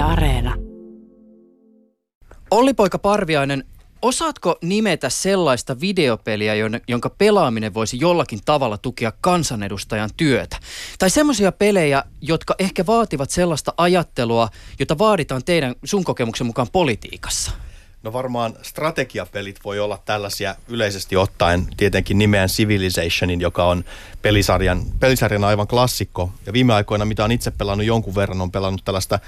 Yle Areena. Olli-poika Parviainen, osaatko nimetä sellaista videopeliä, jonka pelaaminen voisi jollakin tavalla tukea kansanedustajan työtä? Tai semmoisia pelejä, jotka ehkä vaativat sellaista ajattelua, jota vaaditaan teidän sun kokemuksen mukaan politiikassa? No varmaan strategiapelit voi olla tällaisia yleisesti ottaen tietenkin nimeän Civilizationin, joka on pelisarjan, pelisarjan aivan klassikko. Ja viime aikoina, mitä on itse pelannut jonkun verran, on pelannut tällaista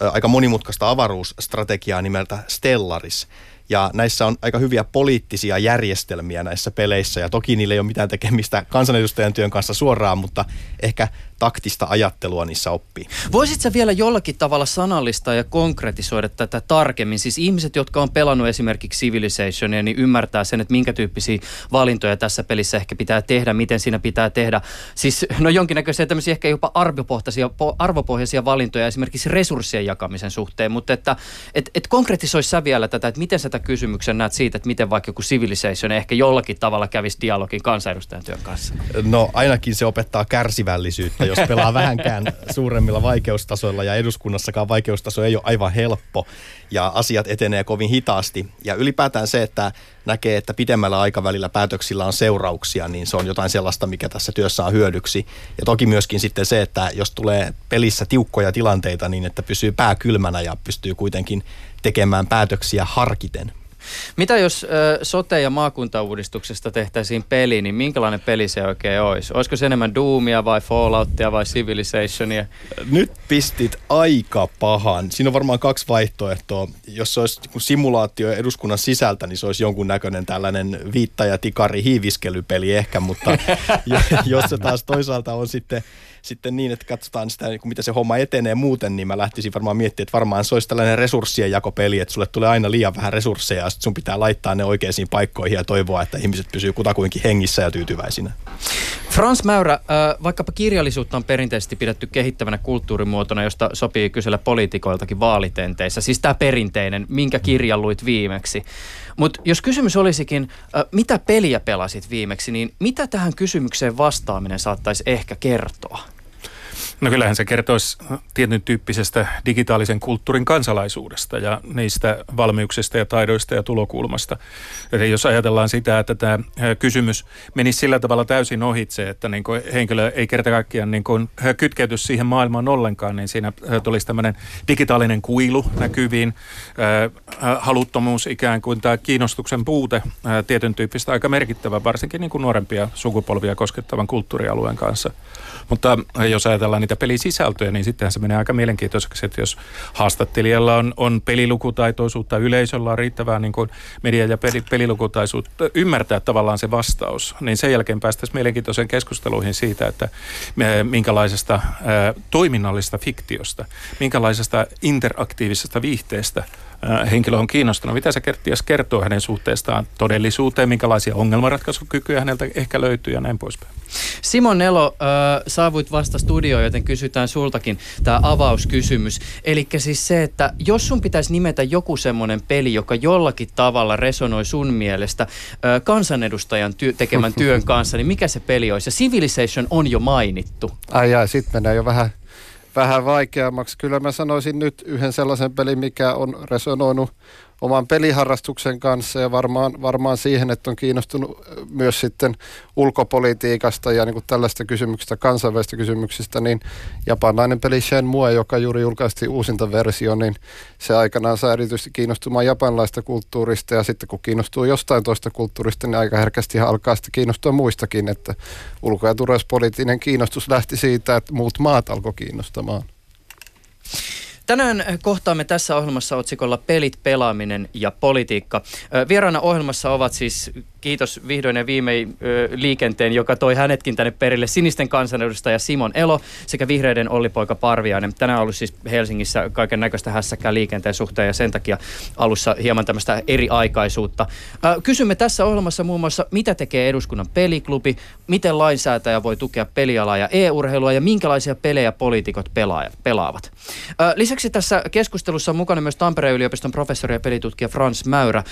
aika monimutkaista avaruusstrategiaa nimeltä Stellaris. Ja näissä on aika hyviä poliittisia järjestelmiä näissä peleissä. Ja toki niillä ei ole mitään tekemistä kansanedustajan työn kanssa suoraan, mutta ehkä taktista ajattelua niissä oppii. Voisitko vielä jollakin tavalla sanallista ja konkretisoida tätä tarkemmin? Siis ihmiset, jotka on pelannut esimerkiksi Civilizationia, niin ymmärtää sen, että minkä tyyppisiä valintoja tässä pelissä ehkä pitää tehdä, miten siinä pitää tehdä. Siis no jonkinnäköisiä tämmöisiä ehkä jopa arvopohjaisia, arvopohjaisia valintoja esimerkiksi resurssien jakamisen suhteen, mutta että et, et konkretisoisi sä vielä tätä, että miten sä tätä kysymyksen näet siitä, että miten vaikka joku Civilization ehkä jollakin tavalla kävisi dialogin kansanedustajan työn kanssa? No ainakin se opettaa kärsivällisyyttä, jos pelaa vähänkään suuremmilla vaikeustasoilla ja eduskunnassakaan vaikeustaso ei ole aivan helppo ja asiat etenee kovin hitaasti. Ja ylipäätään se, että näkee, että pidemmällä aikavälillä päätöksillä on seurauksia, niin se on jotain sellaista, mikä tässä työssä on hyödyksi. Ja toki myöskin sitten se, että jos tulee pelissä tiukkoja tilanteita, niin että pysyy pää kylmänä ja pystyy kuitenkin tekemään päätöksiä harkiten. Mitä jos ö, sote- ja maakuntauudistuksesta tehtäisiin peli, niin minkälainen peli se oikein olisi? Olisiko se enemmän Doomia vai Falloutia vai Civilizationia? Nyt pistit aika pahan. Siinä on varmaan kaksi vaihtoehtoa. Jos se olisi simulaatio eduskunnan sisältä, niin se olisi jonkun näköinen tällainen viittaja tikari hiiviskelypeli ehkä, mutta jos se taas toisaalta on sitten sitten niin, että katsotaan sitä, niin mitä se homma etenee muuten, niin mä lähtisin varmaan miettimään, että varmaan se olisi tällainen resurssien jakopeli, että sulle tulee aina liian vähän resursseja ja sun pitää laittaa ne oikeisiin paikkoihin ja toivoa, että ihmiset pysyy kutakuinkin hengissä ja tyytyväisinä. Frans Mäyrä, vaikkapa kirjallisuutta on perinteisesti pidetty kehittävänä kulttuurimuotona, josta sopii kysellä poliitikoiltakin vaalitenteissä. Siis tämä perinteinen, minkä kirjan luit viimeksi. Mutta jos kysymys olisikin, mitä peliä pelasit viimeksi, niin mitä tähän kysymykseen vastaaminen saattaisi ehkä kertoa? No kyllähän se kertoisi tietyn tyyppisestä digitaalisen kulttuurin kansalaisuudesta ja niistä valmiuksista ja taidoista ja tulokulmasta. Eli jos ajatellaan sitä, että tämä kysymys menisi sillä tavalla täysin ohitse, että niin kuin henkilö ei kerta kaikkiaan niin kuin kytkeyty siihen maailmaan ollenkaan, niin siinä tulisi tämmöinen digitaalinen kuilu näkyviin, haluttomuus ikään kuin tämä kiinnostuksen puute tietyn tyyppistä aika merkittävä, varsinkin niin kuin nuorempia sukupolvia koskettavan kulttuurialueen kanssa. Mutta jos ajatellaan niitä pelisisältöjä, niin sittenhän se menee aika mielenkiintoiseksi, että jos haastattelijalla on, on pelilukutaitoisuutta, yleisöllä on riittävää niin kuin media- ja peli, pelilukutaisuutta ymmärtää tavallaan se vastaus, niin sen jälkeen päästäisiin mielenkiintoisen keskusteluihin siitä, että minkälaisesta ää, toiminnallisesta fiktiosta, minkälaisesta interaktiivisesta viihteestä henkilö on kiinnostunut. Mitä se kerties kertoo hänen suhteestaan todellisuuteen, minkälaisia ongelmanratkaisukykyjä häneltä ehkä löytyy ja näin poispäin. Simon Nelo, äh, saavuit vasta studioon, joten kysytään sultakin tämä avauskysymys. Eli siis se, että jos sun pitäisi nimetä joku semmoinen peli, joka jollakin tavalla resonoi sun mielestä äh, kansanedustajan ty- tekemän työn kanssa, niin mikä se peli olisi? Ja Civilization on jo mainittu. Ai ai, sitten mennään jo vähän vähän vaikeammaksi. Kyllä mä sanoisin nyt yhden sellaisen pelin, mikä on resonoinut oman peliharrastuksen kanssa ja varmaan, varmaan siihen, että on kiinnostunut myös sitten ulkopolitiikasta ja niin kuin tällaista kysymyksistä, kansainvälistä kysymyksistä, niin japanilainen peli Shenmue, joka juuri julkaistiin uusinta versio, niin se aikanaan saa erityisesti kiinnostumaan japanilaista kulttuurista ja sitten kun kiinnostuu jostain toista kulttuurista, niin aika herkästi alkaa sitten kiinnostua muistakin, että ulko- ja turvallisuuspoliittinen kiinnostus lähti siitä, että muut maat alkoi kiinnostamaan. Tänään kohtaamme tässä ohjelmassa otsikolla Pelit, pelaaminen ja politiikka. Vieraana ohjelmassa ovat siis kiitos vihdoin ja viimein liikenteen, joka toi hänetkin tänne perille. Sinisten kansanedustaja Simon Elo sekä vihreiden Olli-poika Parviainen. Tänään on ollut siis Helsingissä kaiken näköistä hässäkää liikenteen suhteen ja sen takia alussa hieman tämmöistä eri-aikaisuutta. Kysymme tässä ohjelmassa muun muassa, mitä tekee eduskunnan peliklubi, miten lainsäätäjä voi tukea pelialaa ja e-urheilua ja minkälaisia pelejä poliitikot pelaa, pelaavat. Lisäksi tässä keskustelussa on mukana myös Tampereen yliopiston professori ja pelitutkija Frans Mäyrä.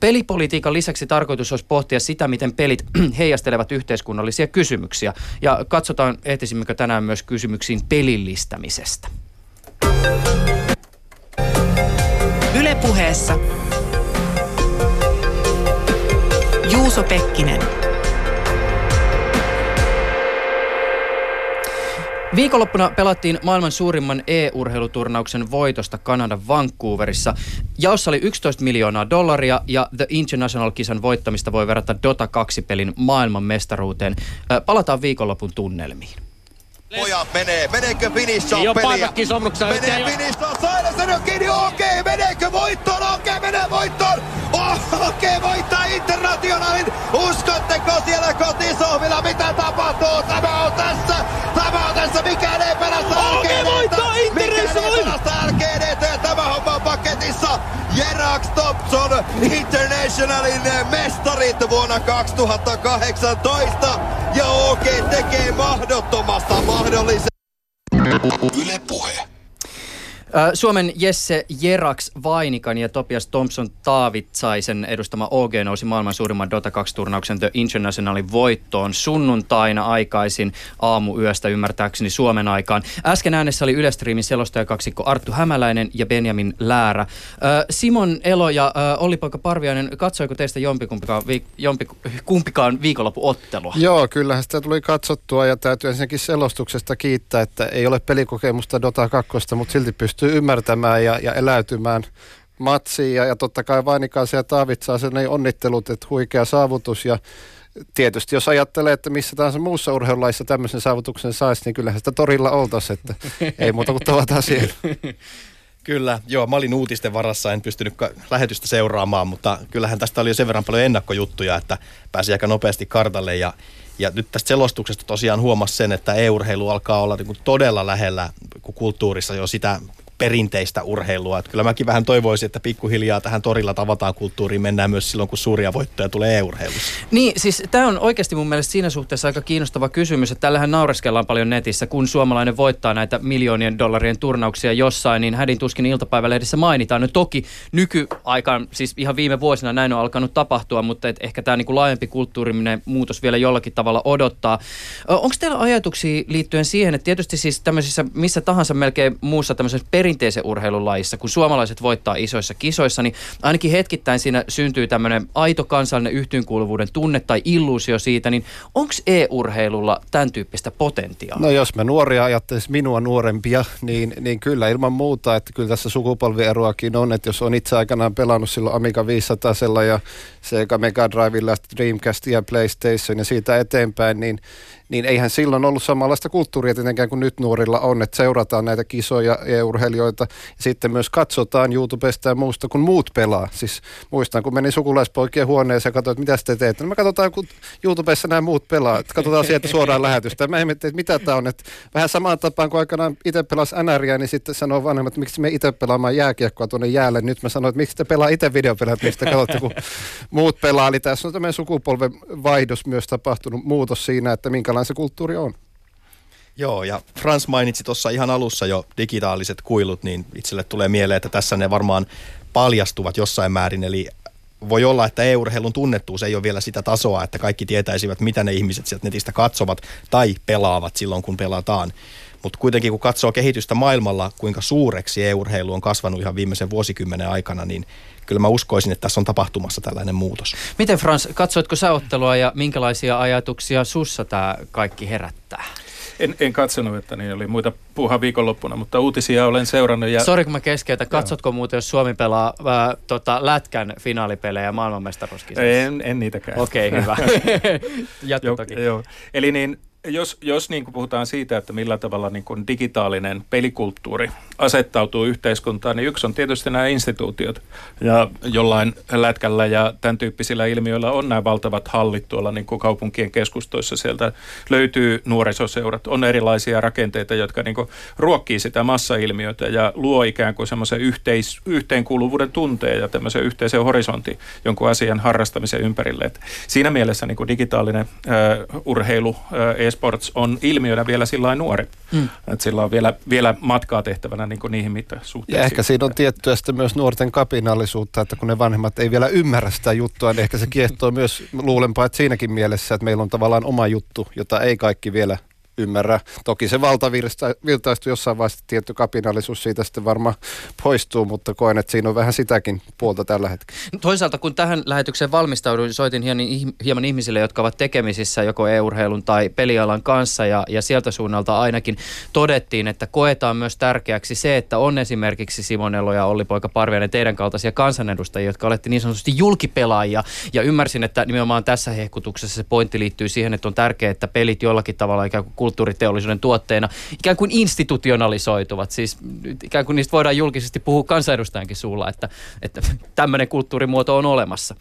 Pelipolitiikan lisäksi tarkoitus olisi pohtia sitä, miten pelit heijastelevat yhteiskunnallisia kysymyksiä. Ja katsotaan, ehtisimmekö tänään myös kysymyksiin pelillistämisestä. Ylepuheessa Juuso Pekkinen. Viikonloppuna pelattiin maailman suurimman e-urheiluturnauksen voitosta Kanadan Vancouverissa. Jaossa oli 11 miljoonaa dollaria ja The International-kisan voittamista voi verrata Dota 2-pelin maailman mestaruuteen. Palataan viikonlopun tunnelmiin. Pojat menee, meneekö finish Ei peliä? Menee finish saada sen on kiinni, okei, okay, meneekö voittoon, okei, okay, menee voittoon! Oh, okei, okay, voittaa internationaalin! Uskotteko siellä kotisohvilla, mitä tapahtuu? Tämä on tässä, tämä on tässä, mikään ei pelasta Okei, okay, voittaa International! Mikään ei pelasta LGDT, tämä homma on paketissa! Jerax Thompson, Internationalin mestarit vuonna 2018 ja OK tekee mahdottomasta mahdollisen. Yle Puhe. Suomen Jesse Jeraks Vainikan ja Topias Thompson Taavitsaisen edustama OG nousi maailman suurimman Dota 2-turnauksen The Internationalin voittoon sunnuntaina aikaisin aamuyöstä ymmärtääkseni Suomen aikaan. Äsken äänessä oli Ylestriimin selostajakaksikko Arttu Hämäläinen ja Benjamin Läärä. Simon Elo ja Olli-Poika Parviainen, katsoiko teistä jompikumpikaan, jompikumpikaan viikonloppuottelua? Joo, kyllähän sitä tuli katsottua ja täytyy ensinnäkin selostuksesta kiittää, että ei ole pelikokemusta Dota 2, mutta silti pystyy pystyy ymmärtämään ja, ja eläytymään matsiin. Ja, ja totta kai Vainikaisen ja Taavitsaisen niin onnittelut, että huikea saavutus. Ja tietysti jos ajattelee, että missä tahansa muussa urheilulaissa tämmöisen saavutuksen saisi, niin kyllähän sitä torilla oltaisiin, että ei muuta kuin tavataan siellä. Kyllä, joo, mä olin uutisten varassa, en pystynyt lähetystä seuraamaan, mutta kyllähän tästä oli jo sen verran paljon ennakkojuttuja, että pääsi aika nopeasti kartalle ja ja nyt tästä selostuksesta tosiaan huomasi sen, että e-urheilu alkaa olla niin todella lähellä kulttuurissa jo sitä perinteistä urheilua. Että kyllä mäkin vähän toivoisin, että pikkuhiljaa tähän torilla tavataan kulttuuriin mennään myös silloin, kun suuria voittoja tulee EU-urheilussa. Niin, siis tämä on oikeasti mun mielestä siinä suhteessa aika kiinnostava kysymys, että tällähän naureskellaan paljon netissä, kun suomalainen voittaa näitä miljoonien dollarien turnauksia jossain, niin hädin tuskin iltapäivälehdissä mainitaan. No toki nykyaikaan, siis ihan viime vuosina näin on alkanut tapahtua, mutta et ehkä tämä niinku laajempi kulttuuriminen muutos vielä jollakin tavalla odottaa. Onko teillä ajatuksia liittyen siihen, että tietysti siis tämmöisissä missä tahansa melkein muussa tämmöisessä perinteisen urheilun lajissa, kun suomalaiset voittaa isoissa kisoissa, niin ainakin hetkittäin siinä syntyy tämmöinen aito kansallinen yhteenkuuluvuuden tunne tai illuusio siitä, niin onko e-urheilulla tämän tyyppistä potentiaalia? No jos me nuoria ajattelisi minua nuorempia, niin, niin kyllä ilman muuta, että kyllä tässä sukupolvieroakin on, että jos on itse aikanaan pelannut silloin Amiga 500 ja Sega Mega Drivella, Dreamcast ja PlayStation ja siitä eteenpäin, niin niin eihän silloin ollut samanlaista kulttuuria tietenkään kuin nyt nuorilla on, että seurataan näitä kisoja ja urheilijoita ja sitten myös katsotaan YouTubesta ja muusta, kun muut pelaa. Siis muistan, kun menin sukulaispoikien huoneeseen ja katsoin, että mitä te teette. No me katsotaan, kun YouTubessa nämä muut pelaa. Että katsotaan sieltä suoraan lähetystä. Mä ihmettelin, että mitä tämä on. Että vähän samaan tapaan kuin aikanaan itse pelasi NRiä, niin sitten sanoo vanhemmat, että miksi me itse pelaamaan jääkiekkoa tuonne jäälle. Nyt mä sanoin, että miksi te pelaa itse videopelät, mistä katsotte, kun muut pelaa. Eli tässä on tämmöinen sukupolven vaihdos myös tapahtunut muutos siinä, että minkälainen se kulttuuri on. Joo, ja Frans mainitsi tuossa ihan alussa jo digitaaliset kuilut, niin itselle tulee mieleen, että tässä ne varmaan paljastuvat jossain määrin, eli voi olla, että e-urheilun tunnettuus ei ole vielä sitä tasoa, että kaikki tietäisivät, mitä ne ihmiset sieltä netistä katsovat tai pelaavat silloin, kun pelataan. Mutta kuitenkin kun katsoo kehitystä maailmalla, kuinka suureksi e-urheilu on kasvanut ihan viimeisen vuosikymmenen aikana, niin kyllä mä uskoisin, että tässä on tapahtumassa tällainen muutos. Miten Frans, katsoitko sä ottelua ja minkälaisia ajatuksia sussa tämä kaikki herättää? En, en katsonut, että niin oli muita puuhaa viikonloppuna, mutta uutisia olen seurannut. Ja... Sori kun mä keskeytän. Katsotko muuten, jos Suomi pelaa ää, tota, lätkän finaalipelejä maailmanmestaruuskisassa? En, en niitäkään. Okei, okay, hyvä. Jatka toki. Joo. Eli niin, jos, jos niin kuin puhutaan siitä, että millä tavalla niin kuin digitaalinen pelikulttuuri asettautuu yhteiskuntaan, niin yksi on tietysti nämä instituutiot. Ja jollain lätkällä ja tämän tyyppisillä ilmiöillä on nämä valtavat hallit tuolla niin kuin kaupunkien keskustoissa. Sieltä löytyy nuorisoseurat, on erilaisia rakenteita, jotka niin kuin ruokkii sitä massailmiötä ja luo ikään kuin semmoisen yhteis, yhteenkuuluvuuden tunteen ja tämmöisen yhteisen horisontin jonkun asian harrastamisen ympärille. Et siinä mielessä niin kuin digitaalinen äh, urheilu, äh, e-sports on ilmiönä vielä sillä nuori. Mm. Että sillä on vielä, vielä matkaa tehtävänä niin niihin mittasuhteisiin. Ja ehkä siinä on tiettyä sitten myös nuorten kapinallisuutta, että kun ne vanhemmat ei vielä ymmärrä sitä juttua, niin ehkä se kiehtoo myös luulenpa, että siinäkin mielessä, että meillä on tavallaan oma juttu, jota ei kaikki vielä ymmärrä. Toki se valtavirtaistuu jossain vaiheessa, tietty kapinallisuus siitä sitten varmaan poistuu, mutta koen, että siinä on vähän sitäkin puolta tällä hetkellä. Toisaalta kun tähän lähetykseen valmistauduin, soitin hieman ihmisille, jotka ovat tekemisissä joko e-urheilun tai pelialan kanssa ja, ja sieltä suunnalta ainakin todettiin, että koetaan myös tärkeäksi se, että on esimerkiksi Simonello ja Olli-poika Parviainen teidän kaltaisia kansanedustajia, jotka olette niin sanotusti julkipelaajia ja ymmärsin, että nimenomaan tässä hehkutuksessa se pointti liittyy siihen, että on tärkeää, että pelit jollakin tavalla ikään kuin kulttuuriteollisuuden tuotteena ikään kuin institutionalisoituvat. Siis ikään kuin niistä voidaan julkisesti puhua kansanedustajankin suulla, että, että tämmöinen kulttuurimuoto on olemassa.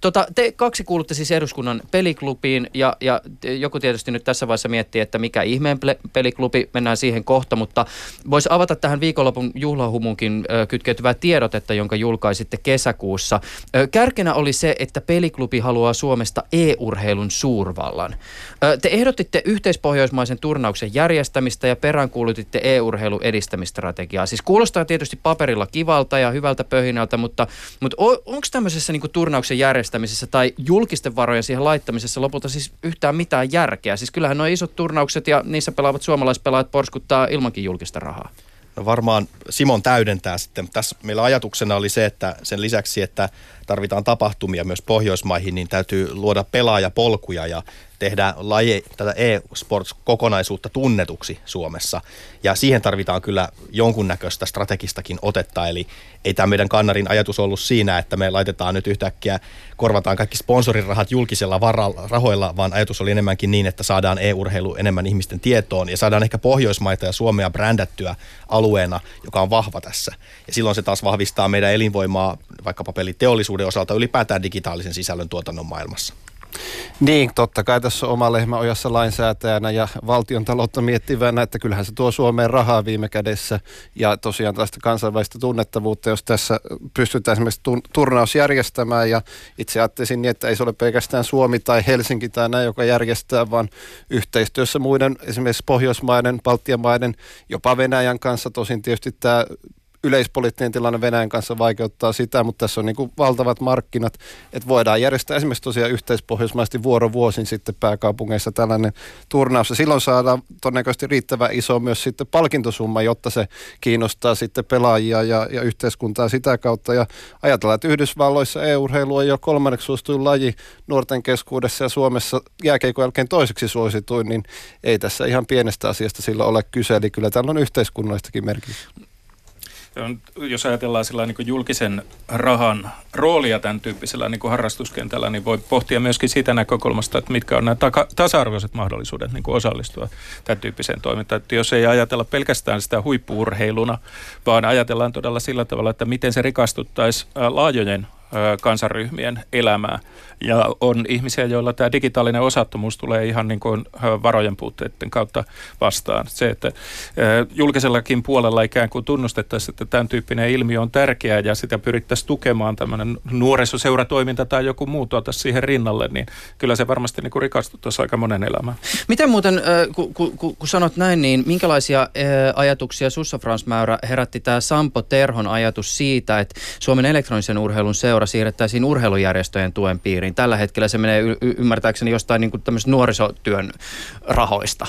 Tota, te kaksi kuulutte siis eduskunnan peliklubiin ja, ja joku tietysti nyt tässä vaiheessa miettii, että mikä ihmeen peliklubi, mennään siihen kohta, mutta voisi avata tähän viikonlopun juhlahumunkin kytkeytyvää tiedotetta, jonka julkaisitte kesäkuussa. Kärkenä oli se, että peliklubi haluaa Suomesta e-urheilun suurvallan. Te ehdottitte yhteispohjoismaisen turnauksen järjestämistä ja peräänkuulutitte e-urheilun edistämistrategiaa. Siis kuulostaa tietysti paperilla kivalta ja hyvältä pöhinältä, mutta, mutta onko tämmöisessä niin turnauksen järjestämisessä tai julkisten varojen siihen laittamisessa lopulta siis yhtään mitään järkeä? Siis kyllähän nuo isot turnaukset ja niissä pelaavat suomalaispelaajat porskuttaa ilmankin julkista rahaa. No varmaan Simon täydentää sitten. Tässä meillä ajatuksena oli se, että sen lisäksi, että tarvitaan tapahtumia myös Pohjoismaihin, niin täytyy luoda pelaajapolkuja ja tehdä laji, tätä e-sports-kokonaisuutta tunnetuksi Suomessa. Ja siihen tarvitaan kyllä jonkunnäköistä strategistakin otetta, eli ei tämä meidän kannarin ajatus ollut siinä, että me laitetaan nyt yhtäkkiä, korvataan kaikki sponsorirahat julkisella varalla, rahoilla, vaan ajatus oli enemmänkin niin, että saadaan e-urheilu enemmän ihmisten tietoon ja saadaan ehkä Pohjoismaita ja Suomea brändättyä alueena, joka on vahva tässä. Ja silloin se taas vahvistaa meidän elinvoimaa vaikkapa peliteollisuuden osalta ylipäätään digitaalisen sisällön tuotannon maailmassa. Niin, totta kai tässä on oma lehmä ojassa lainsäätäjänä ja valtion taloutta miettivänä, että kyllähän se tuo Suomeen rahaa viime kädessä. Ja tosiaan tästä kansainvälistä tunnettavuutta, jos tässä pystytään esimerkiksi turnaus järjestämään ja itse ajattelisin niin, että ei se ole pelkästään Suomi tai Helsinki tai näin, joka järjestää, vaan yhteistyössä muiden esimerkiksi Pohjoismaiden, Baltian maiden, jopa Venäjän kanssa, tosin tietysti tämä yleispoliittinen tilanne Venäjän kanssa vaikeuttaa sitä, mutta tässä on niin kuin valtavat markkinat, että voidaan järjestää esimerkiksi tosiaan yhteispohjoismaisesti vuorovuosin sitten pääkaupungeissa tällainen turnaus. Ja silloin saadaan todennäköisesti riittävän iso myös sitten palkintosumma, jotta se kiinnostaa sitten pelaajia ja, ja yhteiskuntaa sitä kautta. Ja ajatellaan, että Yhdysvalloissa EU-urheilu on jo kolmanneksi suosituin laji nuorten keskuudessa ja Suomessa jääkeikon jälkeen toiseksi suosituin, niin ei tässä ihan pienestä asiasta sillä ole kyse. Eli kyllä täällä on yhteiskunnallistakin merkitystä jos ajatellaan sillä niin julkisen rahan roolia tämän tyyppisellä niin harrastuskentällä, niin voi pohtia myöskin siitä näkökulmasta, että mitkä on nämä taka- tasa-arvoiset mahdollisuudet niin osallistua tämän tyyppiseen toimintaan. Että jos ei ajatella pelkästään sitä huippuurheiluna, vaan ajatellaan todella sillä tavalla, että miten se rikastuttaisi laajojen kansanryhmien elämää. Ja on ihmisiä, joilla tämä digitaalinen osattomuus tulee ihan niin kuin varojen puutteiden kautta vastaan. Se, että julkisellakin puolella ikään kuin tunnustettaisiin, että tämän tyyppinen ilmiö on tärkeä ja sitä pyrittäisiin tukemaan tämmöinen nuorisoseuratoiminta tai joku muu tuota siihen rinnalle, niin kyllä se varmasti niin rikastuttaisi aika monen elämää. Miten muuten, kun, kun, kun, sanot näin, niin minkälaisia ajatuksia Sussa Frans herätti tämä Sampo Terhon ajatus siitä, että Suomen elektronisen urheilun seura siirrettäisiin urheilujärjestöjen tuen piiriin? piiriin. Tällä hetkellä se menee y- ymmärtääkseni jostain niin kuin nuorisotyön rahoista.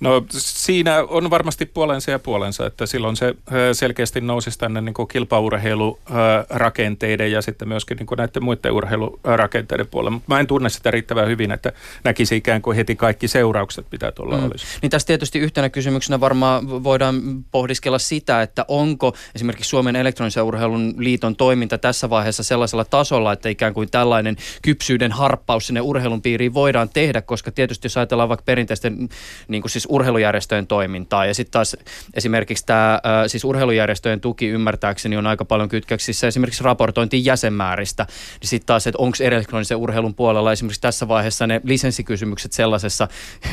No siinä on varmasti puolensa ja puolensa, että silloin se selkeästi nousisi tänne niin kuin kilpaurheilurakenteiden ja sitten myöskin niin kuin näiden muiden urheilurakenteiden puolelle. Mutta mä en tunne sitä riittävän hyvin, että näkisi ikään kuin heti kaikki seuraukset, mitä tuolla mm. olisi. Niin tässä tietysti yhtenä kysymyksenä varmaan voidaan pohdiskella sitä, että onko esimerkiksi Suomen elektronisen urheilun liiton toiminta tässä vaiheessa sellaisella tasolla, että ikään kuin tällainen kypsyyden harppaus sinne urheilun piiriin voidaan tehdä, koska tietysti jos ajatellaan vaikka perinteisten niin kuin siis urheilujärjestöjen toimintaa. Ja sitten taas esimerkiksi tämä siis urheilujärjestöjen tuki ymmärtääkseni on aika paljon kytköksissä esimerkiksi raportointiin jäsenmääristä. Niin sitten taas, että onko elektronisen urheilun puolella esimerkiksi tässä vaiheessa ne lisenssikysymykset sellaisessa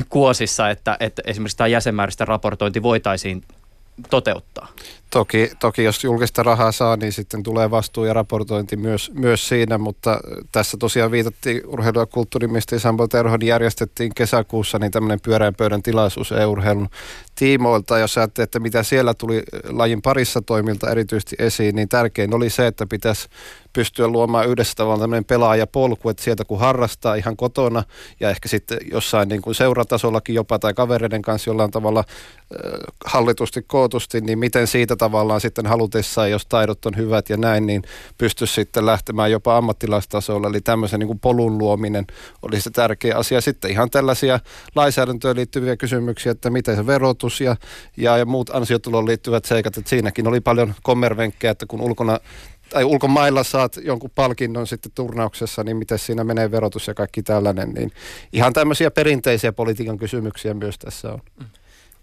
kuosissa, että, että esimerkiksi tämä jäsenmääristä raportointi voitaisiin toteuttaa? Toki, toki jos julkista rahaa saa, niin sitten tulee vastuu ja raportointi myös, myös siinä, mutta tässä tosiaan viitattiin urheilu- ja kulttuuriministeri Sampo Terhon järjestettiin kesäkuussa niin tämmöinen pyöreän pöydän tilaisuus EU-urheilun tiimoilta. Jos ajattelee, että mitä siellä tuli lajin parissa toimilta erityisesti esiin, niin tärkein oli se, että pitäisi pystyä luomaan yhdessä tavalla tämmöinen pelaajapolku, että sieltä kun harrastaa ihan kotona ja ehkä sitten jossain niin kuin seuratasollakin jopa tai kavereiden kanssa jollain tavalla äh, hallitusti, kootusti, niin miten siitä tavallaan sitten halutessaan, jos taidot on hyvät ja näin, niin pystyisi sitten lähtemään jopa ammattilaistasolla. Eli tämmöisen niin kuin polun luominen oli se tärkeä asia. Sitten ihan tällaisia lainsäädäntöön liittyviä kysymyksiä, että miten se verotus ja, ja, ja muut ansiotuloon liittyvät seikat, että siinäkin oli paljon kommervenkkejä, että kun ulkona tai ulkomailla saat jonkun palkinnon sitten turnauksessa, niin miten siinä menee verotus ja kaikki tällainen, niin ihan tämmöisiä perinteisiä politiikan kysymyksiä myös tässä on.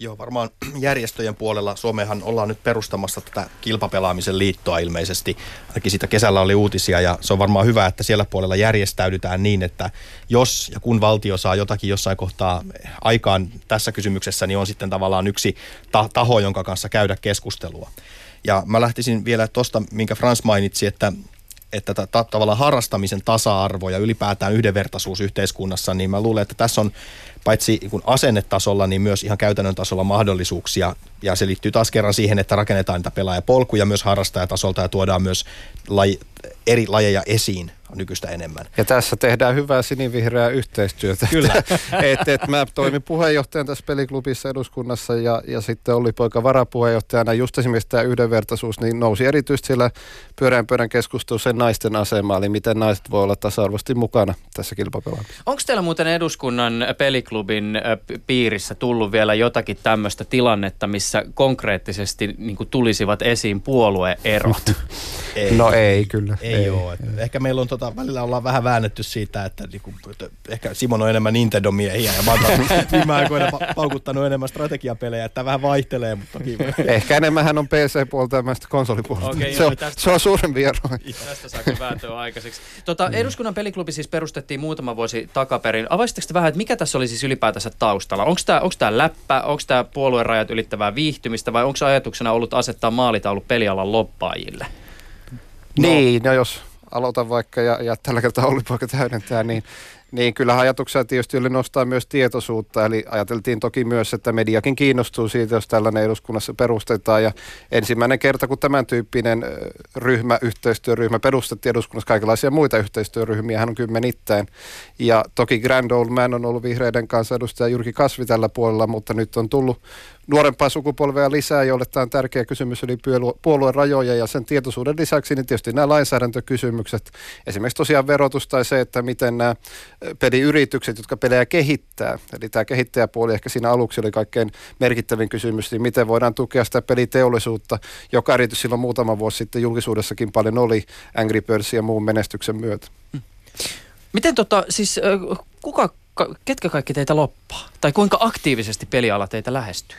Joo, varmaan järjestöjen puolella Suomehan ollaan nyt perustamassa tätä kilpapelaamisen liittoa ilmeisesti. Ainakin siitä kesällä oli uutisia ja se on varmaan hyvä, että siellä puolella järjestäydytään niin, että jos ja kun valtio saa jotakin jossain kohtaa aikaan tässä kysymyksessä, niin on sitten tavallaan yksi taho, jonka kanssa käydä keskustelua. Ja mä lähtisin vielä tuosta, minkä Frans mainitsi, että että ta- ta- tavallaan harrastamisen tasa-arvo ja ylipäätään yhdenvertaisuus yhteiskunnassa, niin mä luulen, että tässä on paitsi niin asennetasolla, niin myös ihan käytännön tasolla mahdollisuuksia. Ja se liittyy taas kerran siihen, että rakennetaan niitä pelaajapolkuja myös harrastajatasolta ja tuodaan myös laji, eri lajeja esiin nykyistä enemmän. Ja tässä tehdään hyvää sinivihreää yhteistyötä. Kyllä. et, et mä toimin puheenjohtajan tässä peliklubissa eduskunnassa ja, ja sitten oli poika varapuheenjohtajana. Just esimerkiksi tämä yhdenvertaisuus niin nousi erityisesti siellä pyöreän pöydän keskustelussa sen naisten asema, eli miten naiset voi olla tasa-arvoisesti mukana tässä kilpapelaamisessa. Onko teillä muuten eduskunnan peliklubin piirissä tullut vielä jotakin tämmöistä tilannetta, missä konkreettisesti niin tulisivat esiin puolueerot? ei. No ei kyllä. Ei, ei ole. Ehkä meillä on tota, välillä ollaan vähän väännetty siitä, että niinku, ehkä Simon on enemmän Nintendo-miehiä ja mä oon viime aikoina pa- paukuttanut enemmän strategiapelejä, että vähän vaihtelee, mutta toki. Ehkä enemmän hän on PC-puolta ja konsolipuolta. Okay, se, on, tästä, se on suurempi ero. Tästä saa vääntöä aikaiseksi. Tota. Eduskunnan peliklubi siis perustettiin muutama vuosi takaperin. Avaisitteko te vähän, että mikä tässä oli siis ylipäätänsä taustalla? Onko tämä onko läppä, onko tämä puolueen rajat ylittävää viihtymistä vai onko ajatuksena ollut asettaa maalitaulu pelialan loppaajille? No. Niin, no jos aloitan vaikka ja, ja tällä kertaa Olli Poika täydentää, niin niin kyllä ajatuksena tietysti oli nostaa myös tietoisuutta, eli ajateltiin toki myös, että mediakin kiinnostuu siitä, jos tällainen eduskunnassa perustetaan. Ja ensimmäinen kerta, kun tämän tyyppinen ryhmä, yhteistyöryhmä perustettiin eduskunnassa, kaikenlaisia muita yhteistyöryhmiä, hän on kymmenittäin. Ja toki Grand Old Man on ollut vihreiden kanssa edustaja Jyrki Kasvi tällä puolella, mutta nyt on tullut nuorempaa sukupolvea lisää, jolle tämä on tärkeä kysymys eli puolueen rajoja ja sen tietoisuuden lisäksi niin tietysti nämä lainsäädäntökysymykset, esimerkiksi tosiaan verotus tai se, että miten nämä peliyritykset, jotka pelejä kehittää, eli tämä kehittäjäpuoli ehkä siinä aluksi oli kaikkein merkittävin kysymys, niin miten voidaan tukea sitä peliteollisuutta, joka erityisesti silloin muutama vuosi sitten julkisuudessakin paljon oli Angry Birds ja muun menestyksen myötä. Miten tota, siis kuka, ketkä kaikki teitä loppaa? Tai kuinka aktiivisesti peliala teitä lähestyy?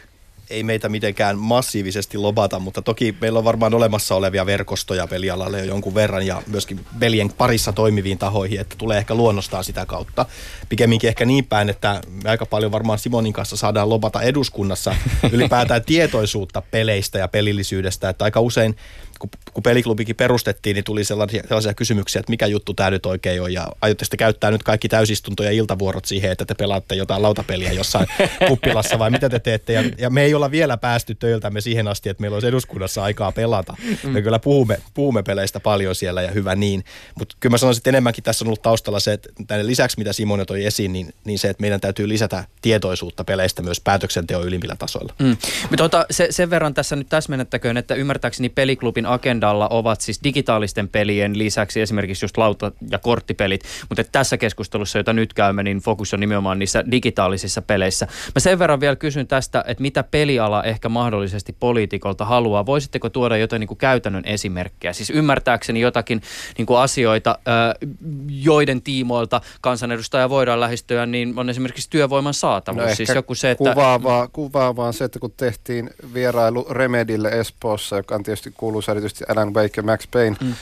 Ei meitä mitenkään massiivisesti lobata, mutta toki meillä on varmaan olemassa olevia verkostoja pelialalle jo jonkun verran ja myöskin pelien parissa toimiviin tahoihin, että tulee ehkä luonnostaan sitä kautta. Pikemminkin ehkä niin päin, että me aika paljon varmaan Simonin kanssa saadaan lobata eduskunnassa ylipäätään tietoisuutta peleistä ja pelillisyydestä, että aika usein kun, kun peliklubikin perustettiin, niin tuli sellaisia, sellaisia kysymyksiä, että mikä juttu tämä nyt oikein on, ja aiotte sitten käyttää nyt kaikki täysistunto- ja iltavuorot siihen, että te pelaatte jotain lautapeliä jossain kuppilassa, vai mitä te teette, ja, ja me ei olla vielä päästy töiltämme siihen asti, että meillä olisi eduskunnassa aikaa pelata. Me kyllä puhumme, puhumme peleistä paljon siellä, ja hyvä niin, mutta kyllä mä sanoisin, että enemmänkin tässä on ollut taustalla se, että tämän lisäksi, mitä Simon toi esiin, niin, niin se, että meidän täytyy lisätä tietoisuutta peleistä myös päätöksenteon ylimmillä tasoilla. Mm. Mutta se, sen verran tässä nyt täsmennettäköön, että ymmärtääkseni peliklubin agendalla ovat siis digitaalisten pelien lisäksi esimerkiksi just lauta- ja korttipelit, mutta tässä keskustelussa, jota nyt käymme, niin fokus on nimenomaan niissä digitaalisissa peleissä. Mä sen verran vielä kysyn tästä, että mitä peliala ehkä mahdollisesti poliitikolta haluaa. Voisitteko tuoda jotain niin kuin käytännön esimerkkejä? Siis ymmärtääkseni jotakin niin kuin asioita, joiden tiimoilta kansanedustaja voidaan lähestyä, niin on esimerkiksi työvoiman saatavuus. No siis joku se, että... kuvaavaa, kuvaavaa se, että kun tehtiin vierailu Remedille Espoossa, joka on tietysti kuuluisa erityisesti Alan Wake ja Max Payne mm.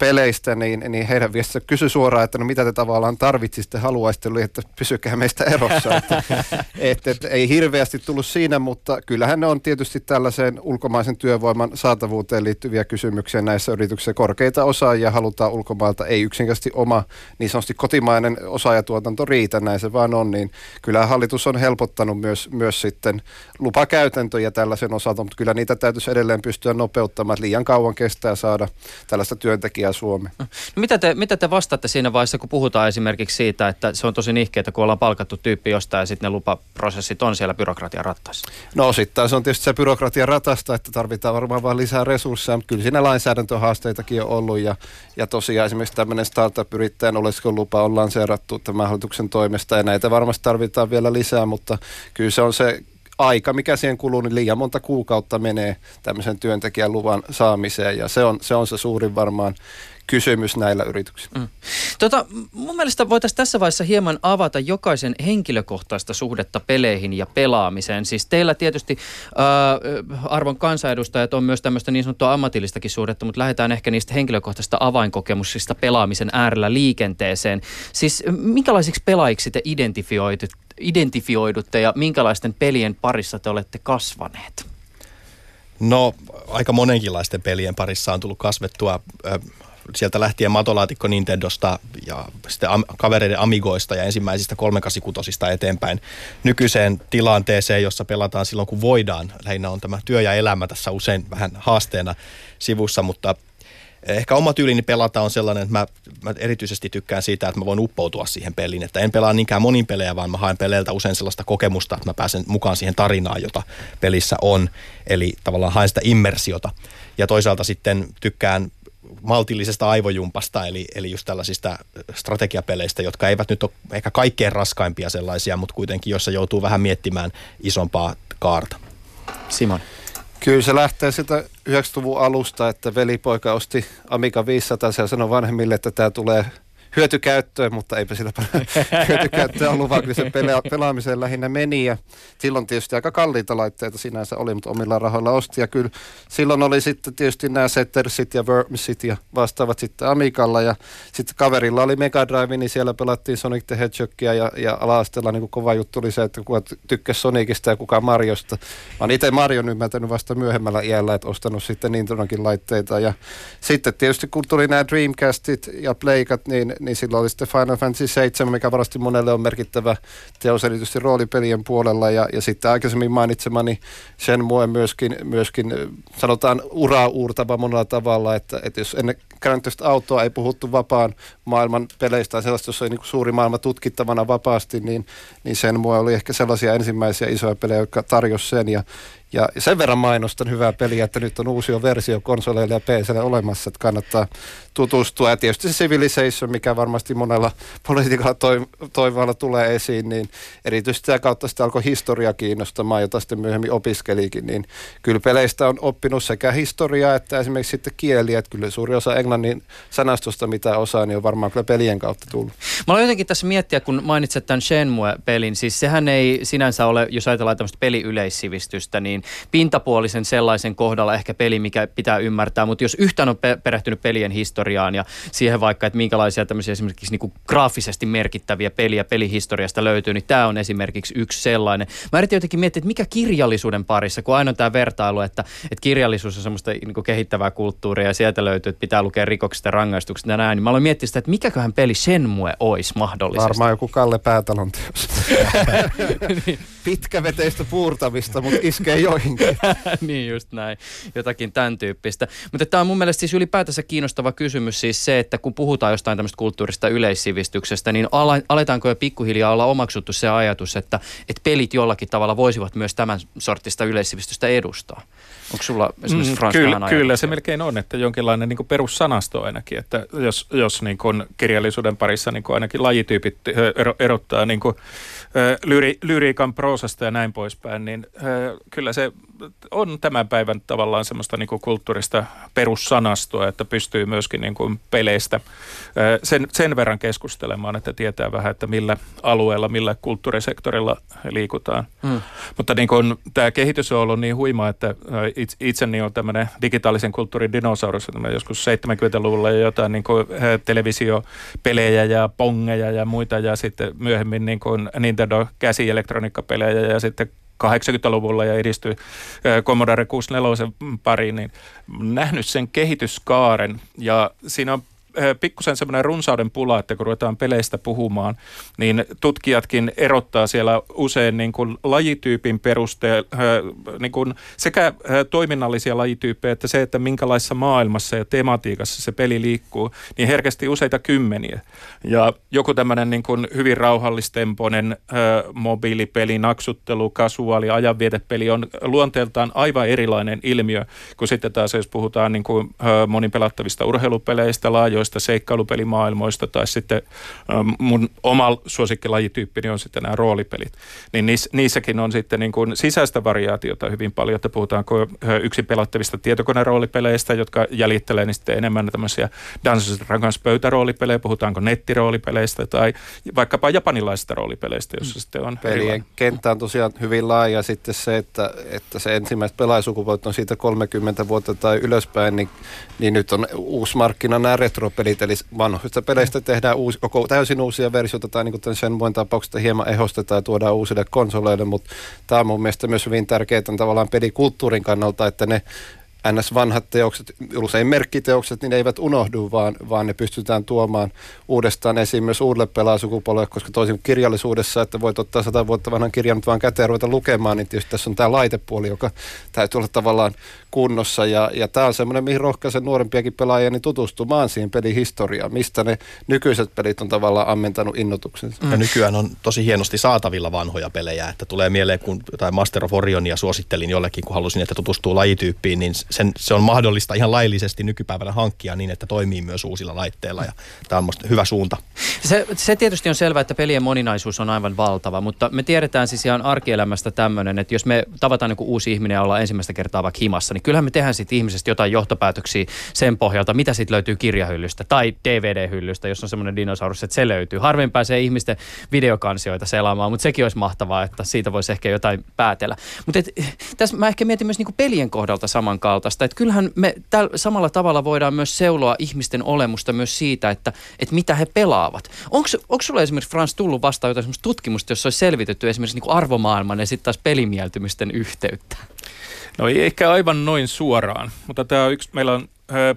Peleistä, niin, niin heidän viestissä kysy suoraan, että no mitä te tavallaan tarvitsisitte, haluaisitte, oli, että pysykää meistä erossa. että, et, et, ei hirveästi tullut siinä, mutta kyllähän ne on tietysti tällaiseen ulkomaisen työvoiman saatavuuteen liittyviä kysymyksiä näissä yrityksissä. Korkeita osaajia halutaan ulkomailta, ei yksinkertaisesti oma niin sanotusti kotimainen osaajatuotanto riitä, näin se vaan on, niin kyllä hallitus on helpottanut myös, myös sitten lupakäytäntöjä tällaisen osalta, mutta kyllä niitä täytyisi edelleen pystyä nopeuttamaan, että liian kauan kestää saada tällaista työntekijää Suomeen. No, mitä, te, mitä te vastaatte siinä vaiheessa, kun puhutaan esimerkiksi siitä, että se on tosi nihkeetä, kun ollaan palkattu tyyppi jostain ja sitten ne lupaprosessit on siellä byrokratian rattaissa? No sitten se on tietysti se byrokratian ratasta, että tarvitaan varmaan vain lisää resursseja, mutta kyllä siinä lainsäädäntöhaasteitakin on ollut ja, ja tosiaan esimerkiksi tämmöinen startup-yrittäjän oleskelulupa on lanseerattu tämän hallituksen toimesta ja näitä varmasti tarvitaan vielä lisää, mutta kyllä se on se aika, mikä siihen kuluu, niin liian monta kuukautta menee tämmöisen työntekijän luvan saamiseen ja se on se, on se suurin varmaan kysymys näillä yrityksillä. Mm. Tota, mun mielestä voitaisiin tässä vaiheessa hieman avata jokaisen henkilökohtaista suhdetta peleihin ja pelaamiseen. Siis teillä tietysti äh, arvon kansanedustajat on myös tämmöistä niin sanottua ammatillistakin suhdetta, mutta lähdetään ehkä niistä henkilökohtaisista avainkokemuksista pelaamisen äärellä liikenteeseen. Siis minkälaisiksi pelaajiksi te identifioidutte ja minkälaisten pelien parissa te olette kasvaneet? No aika monenkinlaisten pelien parissa on tullut kasvettua sieltä lähtien matolaatikko Nintendosta ja sitten kavereiden Amigoista ja ensimmäisistä 386 eteenpäin nykyiseen tilanteeseen, jossa pelataan silloin kun voidaan. Lähinnä on tämä työ ja elämä tässä usein vähän haasteena sivussa, mutta Ehkä oma tyylini pelata on sellainen, että mä, mä erityisesti tykkään siitä, että mä voin uppoutua siihen peliin. Että en pelaa niinkään monin pelejä, vaan mä haen peleiltä usein sellaista kokemusta, että mä pääsen mukaan siihen tarinaan, jota pelissä on. Eli tavallaan haen sitä immersiota. Ja toisaalta sitten tykkään maltillisesta aivojumpasta, eli, eli just tällaisista strategiapeleistä, jotka eivät nyt ole ehkä kaikkein raskaimpia sellaisia, mutta kuitenkin, jossa joutuu vähän miettimään isompaa kaarta. Simon. Kyllä se lähtee sitä 90-luvun alusta, että velipoika osti Amiga 500 ja sanoi vanhemmille, että tämä tulee hyötykäyttöön, mutta eipä sillä paljon hyötykäyttöä ollut, vaan kyllä se pela- pelaamiseen lähinnä meni. Ja silloin tietysti aika kalliita laitteita sinänsä oli, mutta omilla rahoilla osti. Ja kyllä silloin oli sitten tietysti nämä Settersit ja Wormsit ja vastaavat sitten Amikalla. Ja sitten kaverilla oli Mega Drive, niin siellä pelattiin Sonic the Hedgehogia ja, ja ala niin kova juttu oli se, että kuka tykkäsi Sonicista ja kuka Mariosta. Mä oon itse Marion ymmärtänyt vasta myöhemmällä iällä, että ostanut sitten Nintendokin laitteita. Ja sitten tietysti kun tuli nämä Dreamcastit ja Playkat, niin niin silloin oli sitten Final Fantasy 7, mikä varmasti monelle on merkittävä teos erityisesti roolipelien puolella. Ja, ja sitten aikaisemmin mainitsemani Shenmue myöskin, myöskin sanotaan uraa uurtava monella tavalla, että, että jos ennen Grand Theft Autoa ei puhuttu vapaan maailman peleistä tai sellaista, jossa oli niin suuri maailma tutkittavana vapaasti, niin, niin Shenmue oli ehkä sellaisia ensimmäisiä isoja pelejä, jotka tarjosi sen. Ja, ja sen verran mainostan hyvää peliä, että nyt on uusi versio konsoleille ja PClle olemassa, että kannattaa tutustua. Ja tietysti se Civilization, mikä varmasti monella politiikalla toivoilla tulee esiin, niin erityisesti sitä kautta sitä alkoi historia kiinnostamaan, jota sitten myöhemmin opiskelikin. Niin kyllä peleistä on oppinut sekä historiaa että esimerkiksi sitten kieliä. Että kyllä suuri osa englannin sanastosta, mitä osaa, niin on varmaan kyllä pelien kautta tullut. Mä olen jotenkin tässä miettiä, kun mainitset tämän Shenmue-pelin, siis sehän ei sinänsä ole, jos ajatellaan tämmöistä peliyleissivistystä, niin pintapuolisen sellaisen kohdalla ehkä peli, mikä pitää ymmärtää, mutta jos yhtään on pe- perehtynyt pelien historiaan ja siihen vaikka, että minkälaisia tämmöisiä esimerkiksi niin kuin graafisesti merkittäviä peliä pelihistoriasta löytyy, niin tämä on esimerkiksi yksi sellainen. Mä yritin jotenkin miettiä, että mikä kirjallisuuden parissa, kun aina on tämä vertailu, että, että kirjallisuus on semmoista niin kuin kehittävää kulttuuria ja sieltä löytyy, että pitää lukea rikokset ja rangaistukset ja näin, niin mä aloin miettiä sitä, että mikäköhän peli Shenmue olisi mahdollisesti. Varmaan joku Kalle Päätalon teos. niin. Pitkäveteistä puurtamista, mutta iskee joihinkin. niin just näin, jotakin tämän tyyppistä. Mutta tämä on mun mielestä siis ylipäätänsä kiinnostava kysymys siis se, että kun puhutaan jostain tämmöistä kulttuurista yleissivistyksestä, niin aletaanko jo pikkuhiljaa olla omaksuttu se ajatus, että, että pelit jollakin tavalla voisivat myös tämän sortista yleissivistystä edustaa? Onko sulla esimerkiksi mm, kyllä, kyllä, se melkein on, että jonkinlainen niin perussanasto ainakin, että jos, jos niin kirjallisuuden parissa niin ainakin lajityypit erottaa niin kuin, lyri, lyriikan proosasta ja näin poispäin, niin kyllä se se on tämän päivän tavallaan semmoista niin kuin kulttuurista perussanastoa, että pystyy myöskin niin kuin peleistä sen, sen verran keskustelemaan, että tietää vähän, että millä alueella, millä kulttuurisektorilla liikutaan. Mm. Mutta niin kuin, tämä kehitys on ollut niin huima, että itseni on tämmöinen digitaalisen kulttuurin dinosaurus, että joskus 70-luvulla jotain niin kuin televisiopelejä ja pongeja ja muita ja sitten myöhemmin niin kuin Nintendo käsielektroniikkapelejä ja sitten 80-luvulla ja edistyi Commodore 64 pariin, niin nähnyt sen kehityskaaren. Ja siinä on pikkusen semmoinen runsauden pula, että kun ruvetaan peleistä puhumaan, niin tutkijatkin erottaa siellä usein niin kuin lajityypin perusteella niin kuin sekä toiminnallisia lajityyppejä että se, että minkälaisessa maailmassa ja tematiikassa se peli liikkuu, niin herkästi useita kymmeniä. Ja joku tämmöinen niin kuin hyvin rauhallistempoinen mobiilipeli, naksuttelu, kasuaali, ajanvietepeli on luonteeltaan aivan erilainen ilmiö kuin sitten taas, jos puhutaan niin kuin monipelattavista urheilupeleistä, laajoista isoista seikkailupelimaailmoista tai sitten mun oma suosikkilajityyppini on sitten nämä roolipelit. Niin niiss, niissäkin on sitten niin kuin sisäistä variaatiota hyvin paljon, että puhutaanko yksin pelattavista tietokoneroolipeleistä, jotka jäljittelee niin sitten enemmän tämmöisiä Dungeons Dragons pöytäroolipelejä, puhutaanko nettiroolipeleistä tai vaikkapa japanilaisista roolipeleistä, jossa mm. sitten on Pelien erilainen. kenttä on tosiaan hyvin laaja. Sitten se, että, että se ensimmäiset pelaajasukupuolet on siitä 30 vuotta tai ylöspäin, niin, niin nyt on uusi markkina nämä retro pelit, eli vanhoista peleistä tehdään uusi, koko, täysin uusia versioita, tai niin kuin Shenmuen tapauksesta hieman ehostetaan ja tuodaan uusille konsoleille, mutta tämä on mun mielestä myös hyvin tärkeää tavallaan pelikulttuurin kannalta, että ne ns. vanhat teokset, usein merkkiteokset, niin ne eivät unohdu, vaan, vaan ne pystytään tuomaan uudestaan esiin myös uudelle pelaasukupolvelle, koska toisin kirjallisuudessa, että voit ottaa sata vuotta vanhan kirjan nyt vaan käteen ruveta lukemaan, niin tietysti tässä on tämä laitepuoli, joka täytyy olla tavallaan kunnossa. Ja, ja tämä on semmoinen, mihin rohkaisen nuorempiakin pelaajia niin tutustumaan siihen pelihistoriaan, mistä ne nykyiset pelit on tavallaan ammentanut innotuksensa. Mm. Ja nykyään on tosi hienosti saatavilla vanhoja pelejä, että tulee mieleen, kun jotain Master of Orionia suosittelin jollekin, kun halusin, että tutustuu lajityyppiin, niin sen, se on mahdollista ihan laillisesti nykypäivänä hankkia niin, että toimii myös uusilla laitteilla ja tämä on hyvä suunta. Se, se tietysti on selvää, että pelien moninaisuus on aivan valtava, mutta me tiedetään siis ihan arkielämästä tämmöinen, että jos me tavataan joku uusi ihminen ja ollaan ensimmäistä kertaa vaikka himassa, niin kyllähän me tehdään sitten ihmisestä jotain johtopäätöksiä sen pohjalta, mitä sitten löytyy kirjahyllystä tai DVD-hyllystä, jos on semmoinen dinosaurus, että se löytyy. Harvemmin pääsee ihmisten videokansioita selaamaan, mutta sekin olisi mahtavaa, että siitä voisi ehkä jotain päätellä. Mutta tässä mä ehkä mietin myös niinku pelien kohdalta samankaltaista, että kyllähän me täl, samalla tavalla voidaan myös seuloa ihmisten olemusta myös siitä, että, että mitä he pelaavat. Onko sulla esimerkiksi Frans tullut vastaan jotain tutkimusta, jossa olisi selvitetty esimerkiksi niinku arvomaailman ja sitten taas pelimieltymisten yhteyttä? No ei ehkä aivan noin suoraan, mutta tämä on yksi, meillä on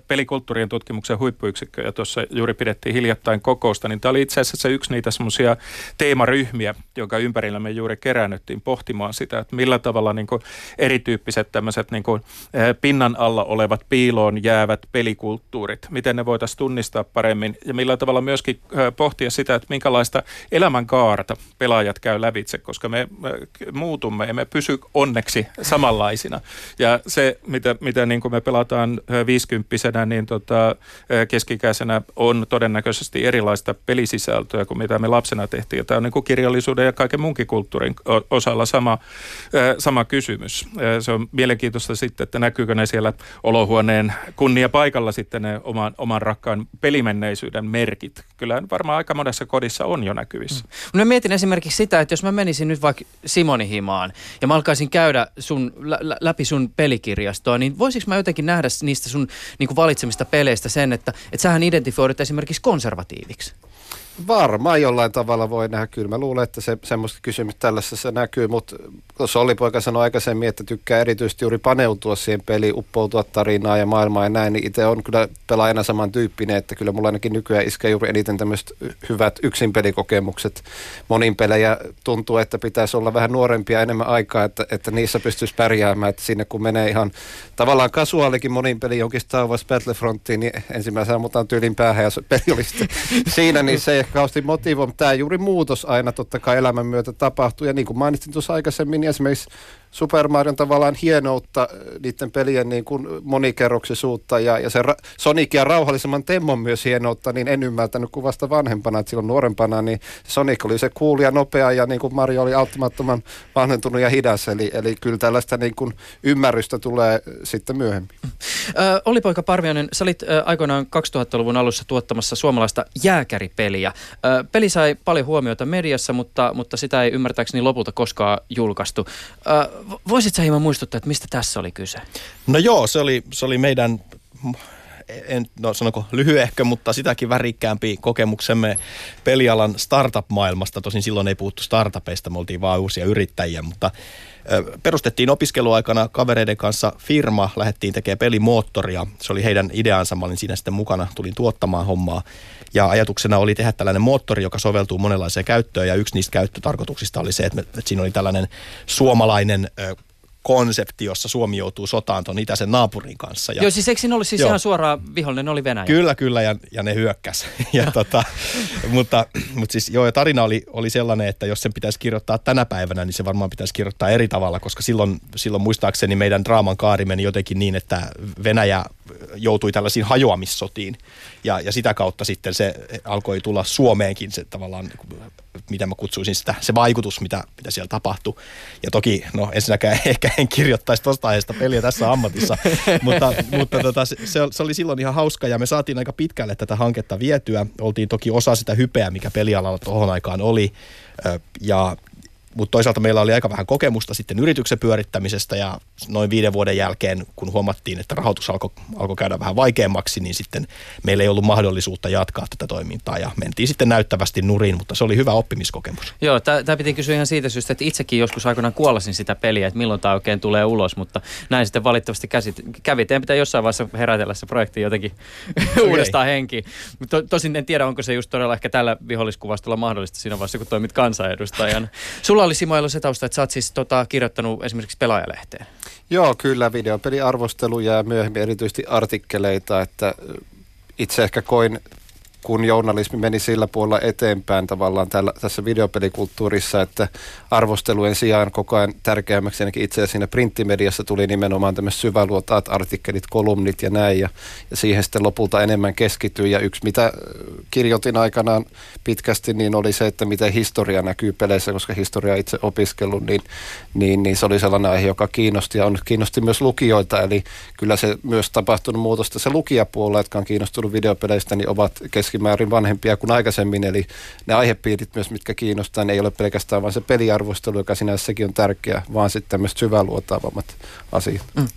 pelikulttuurien tutkimuksen huippuyksikkö ja tuossa juuri pidettiin hiljattain kokousta, niin tämä oli itse asiassa yksi niitä semmoisia teemaryhmiä, jonka ympärillä me juuri keräännyttiin pohtimaan sitä, että millä tavalla niin kuin erityyppiset tämmöiset niin kuin pinnan alla olevat piiloon jäävät pelikulttuurit, miten ne voitaisiin tunnistaa paremmin ja millä tavalla myöskin pohtia sitä, että minkälaista elämänkaarta pelaajat käy lävitse, koska me muutumme ja me pysy onneksi samanlaisina. Ja se, mitä, mitä niin kuin me pelataan 50 kaksikymppisenä, niin tota, keskikäisenä on todennäköisesti erilaista pelisisältöä kuin mitä me lapsena tehtiin. Ja tämä on niin kuin kirjallisuuden ja kaiken muunkin kulttuurin osalla sama, sama kysymys. Se on mielenkiintoista sitten, että näkyykö ne siellä olohuoneen kunnia paikalla sitten ne oman, oman rakkaan pelimenneisyyden merkit. Kyllä varmaan aika monessa kodissa on jo näkyvissä. Mm. No mietin esimerkiksi sitä, että jos mä menisin nyt vaikka Simoni himaan ja mä alkaisin käydä sun, lä- läpi sun pelikirjastoa, niin voisiko mä jotenkin nähdä niistä sun niin kuin valitsemista peleistä sen, että, että sähän identifioidut esimerkiksi konservatiiviksi. Varmaan jollain tavalla voi nähdä. Kyllä mä luulen, että se, semmoista kysymystä tällaisessa näkyy, mutta tuossa oli poika sanoi aikaisemmin, että tykkää erityisesti juuri paneutua siihen peliin, uppoutua tarinaan ja maailmaan ja näin, niin itse on kyllä pelaajana samantyyppinen, että kyllä mulla ainakin nykyään iskee juuri eniten tämmöiset hyvät yksin pelikokemukset. Monin pelejä tuntuu, että pitäisi olla vähän nuorempia enemmän aikaa, että, että niissä pystyisi pärjäämään, että sinne kun menee ihan tavallaan kasuaalikin monin peli jonkin Star Wars Battlefrontiin, niin ensimmäisenä ammutaan tyylin päähän ja peli oli siinä, niin se ehkä kauheasti motivoi, mutta tämä juuri muutos aina totta kai elämän myötä tapahtuu. Ja niin kuin mainitsin tuossa aikaisemmin, niin esimerkiksi Super Marion tavallaan hienoutta, niiden pelien niin kuin monikerroksisuutta ja, ja se ra- Sonic ja rauhallisemman Temmon myös hienoutta, niin en ymmärtänyt kuvasta vanhempana, että silloin nuorempana, niin Sonic oli se cool ja nopea ja niin kuin Mario oli auttamattoman vanhentunut ja hidas, eli, eli kyllä tällaista niin kuin ymmärrystä tulee sitten myöhemmin. Ö, Olli-poika Parvianen, sä olit ö, aikoinaan 2000-luvun alussa tuottamassa suomalaista jääkäripeliä. Ö, peli sai paljon huomiota mediassa, mutta, mutta sitä ei ymmärtääkseni lopulta koskaan julkaistu. Ö, voisit sä hieman muistuttaa, että mistä tässä oli kyse? No joo, se oli, se oli meidän en no sanoko lyhyehkö, mutta sitäkin värikkäämpi kokemuksemme pelialan startup-maailmasta. Tosin silloin ei puhuttu startupeista, me oltiin vaan uusia yrittäjiä, mutta perustettiin opiskeluaikana kavereiden kanssa firma, lähdettiin tekemään pelimoottoria. Se oli heidän ideansa, mä olin siinä sitten mukana, tulin tuottamaan hommaa. Ja ajatuksena oli tehdä tällainen moottori, joka soveltuu monenlaiseen käyttöön ja yksi niistä käyttötarkoituksista oli se, että, me, että siinä oli tällainen suomalainen konsepti, jossa Suomi joutuu sotaan tuon itäisen naapurin kanssa. Ja, joo, siis eikö siinä ollut siis joo. ihan suoraan vihollinen, oli Venäjä? Kyllä, kyllä, ja, ja ne hyökkäs. ja tota, mutta, mutta siis joo, ja tarina oli, oli sellainen, että jos sen pitäisi kirjoittaa tänä päivänä, niin se varmaan pitäisi kirjoittaa eri tavalla, koska silloin, silloin muistaakseni meidän draaman kaari meni jotenkin niin, että Venäjä joutui tällaisiin hajoamissotiin, ja, ja sitä kautta sitten se alkoi tulla Suomeenkin se tavallaan mitä mä kutsuisin sitä, se vaikutus, mitä, mitä siellä tapahtui. Ja toki, no ensinnäkään ehkä en kirjoittaisi tuosta aiheesta peliä tässä ammatissa, mutta, mutta tota, se, se, oli silloin ihan hauska ja me saatiin aika pitkälle tätä hanketta vietyä. Oltiin toki osa sitä hypeä, mikä pelialalla tuohon aikaan oli. Ja mutta toisaalta meillä oli aika vähän kokemusta sitten yrityksen pyörittämisestä ja noin viiden vuoden jälkeen, kun huomattiin, että rahoitus alkoi alko käydä vähän vaikeammaksi, niin sitten meillä ei ollut mahdollisuutta jatkaa tätä toimintaa ja mentiin sitten näyttävästi nurin, mutta se oli hyvä oppimiskokemus. Joo, tämä piti kysyä ihan siitä syystä, että itsekin joskus aikoinaan kuollasin sitä peliä, että milloin tämä oikein tulee ulos, mutta näin sitten valitettavasti käsit, kävi. Teidän pitää jossain vaiheessa herätellä se projekti jotenkin okay. uudestaan henkiin. To, tosin en tiedä, onko se just todella ehkä tällä viholliskuvastolla mahdollista siinä vaiheessa, kun toimit kansanedustajana. Sulla Sulla oli Simo se tausta, että sä oot siis tota, kirjoittanut esimerkiksi pelaajalehteen. Joo, kyllä, videopeliarvosteluja ja myöhemmin erityisesti artikkeleita, että itse ehkä koin kun journalismi meni sillä puolella eteenpäin tavallaan tällä, tässä videopelikulttuurissa, että arvostelujen sijaan koko ajan tärkeämmäksi ainakin itse asiassa siinä printtimediassa tuli nimenomaan tämmöiset syväluotaat artikkelit, kolumnit ja näin ja, ja siihen sitten lopulta enemmän keskityin ja yksi mitä kirjoitin aikanaan pitkästi niin oli se, että miten historia näkyy peleissä, koska historia itse opiskellut, niin, niin, niin se oli sellainen aihe, joka kiinnosti ja on kiinnosti myös lukijoita, eli kyllä se myös tapahtunut muutosta. Se lukijapuolella, jotka on kiinnostunut videopeleistä, niin ovat kes keskimäärin vanhempia kuin aikaisemmin, eli ne aihepiirit myös, mitkä kiinnostaa, ne ei ole pelkästään vain se peliarvostelu, joka sinänssäkin on tärkeä, vaan sitten tämmöiset syväluotaavammat asiat. Mm.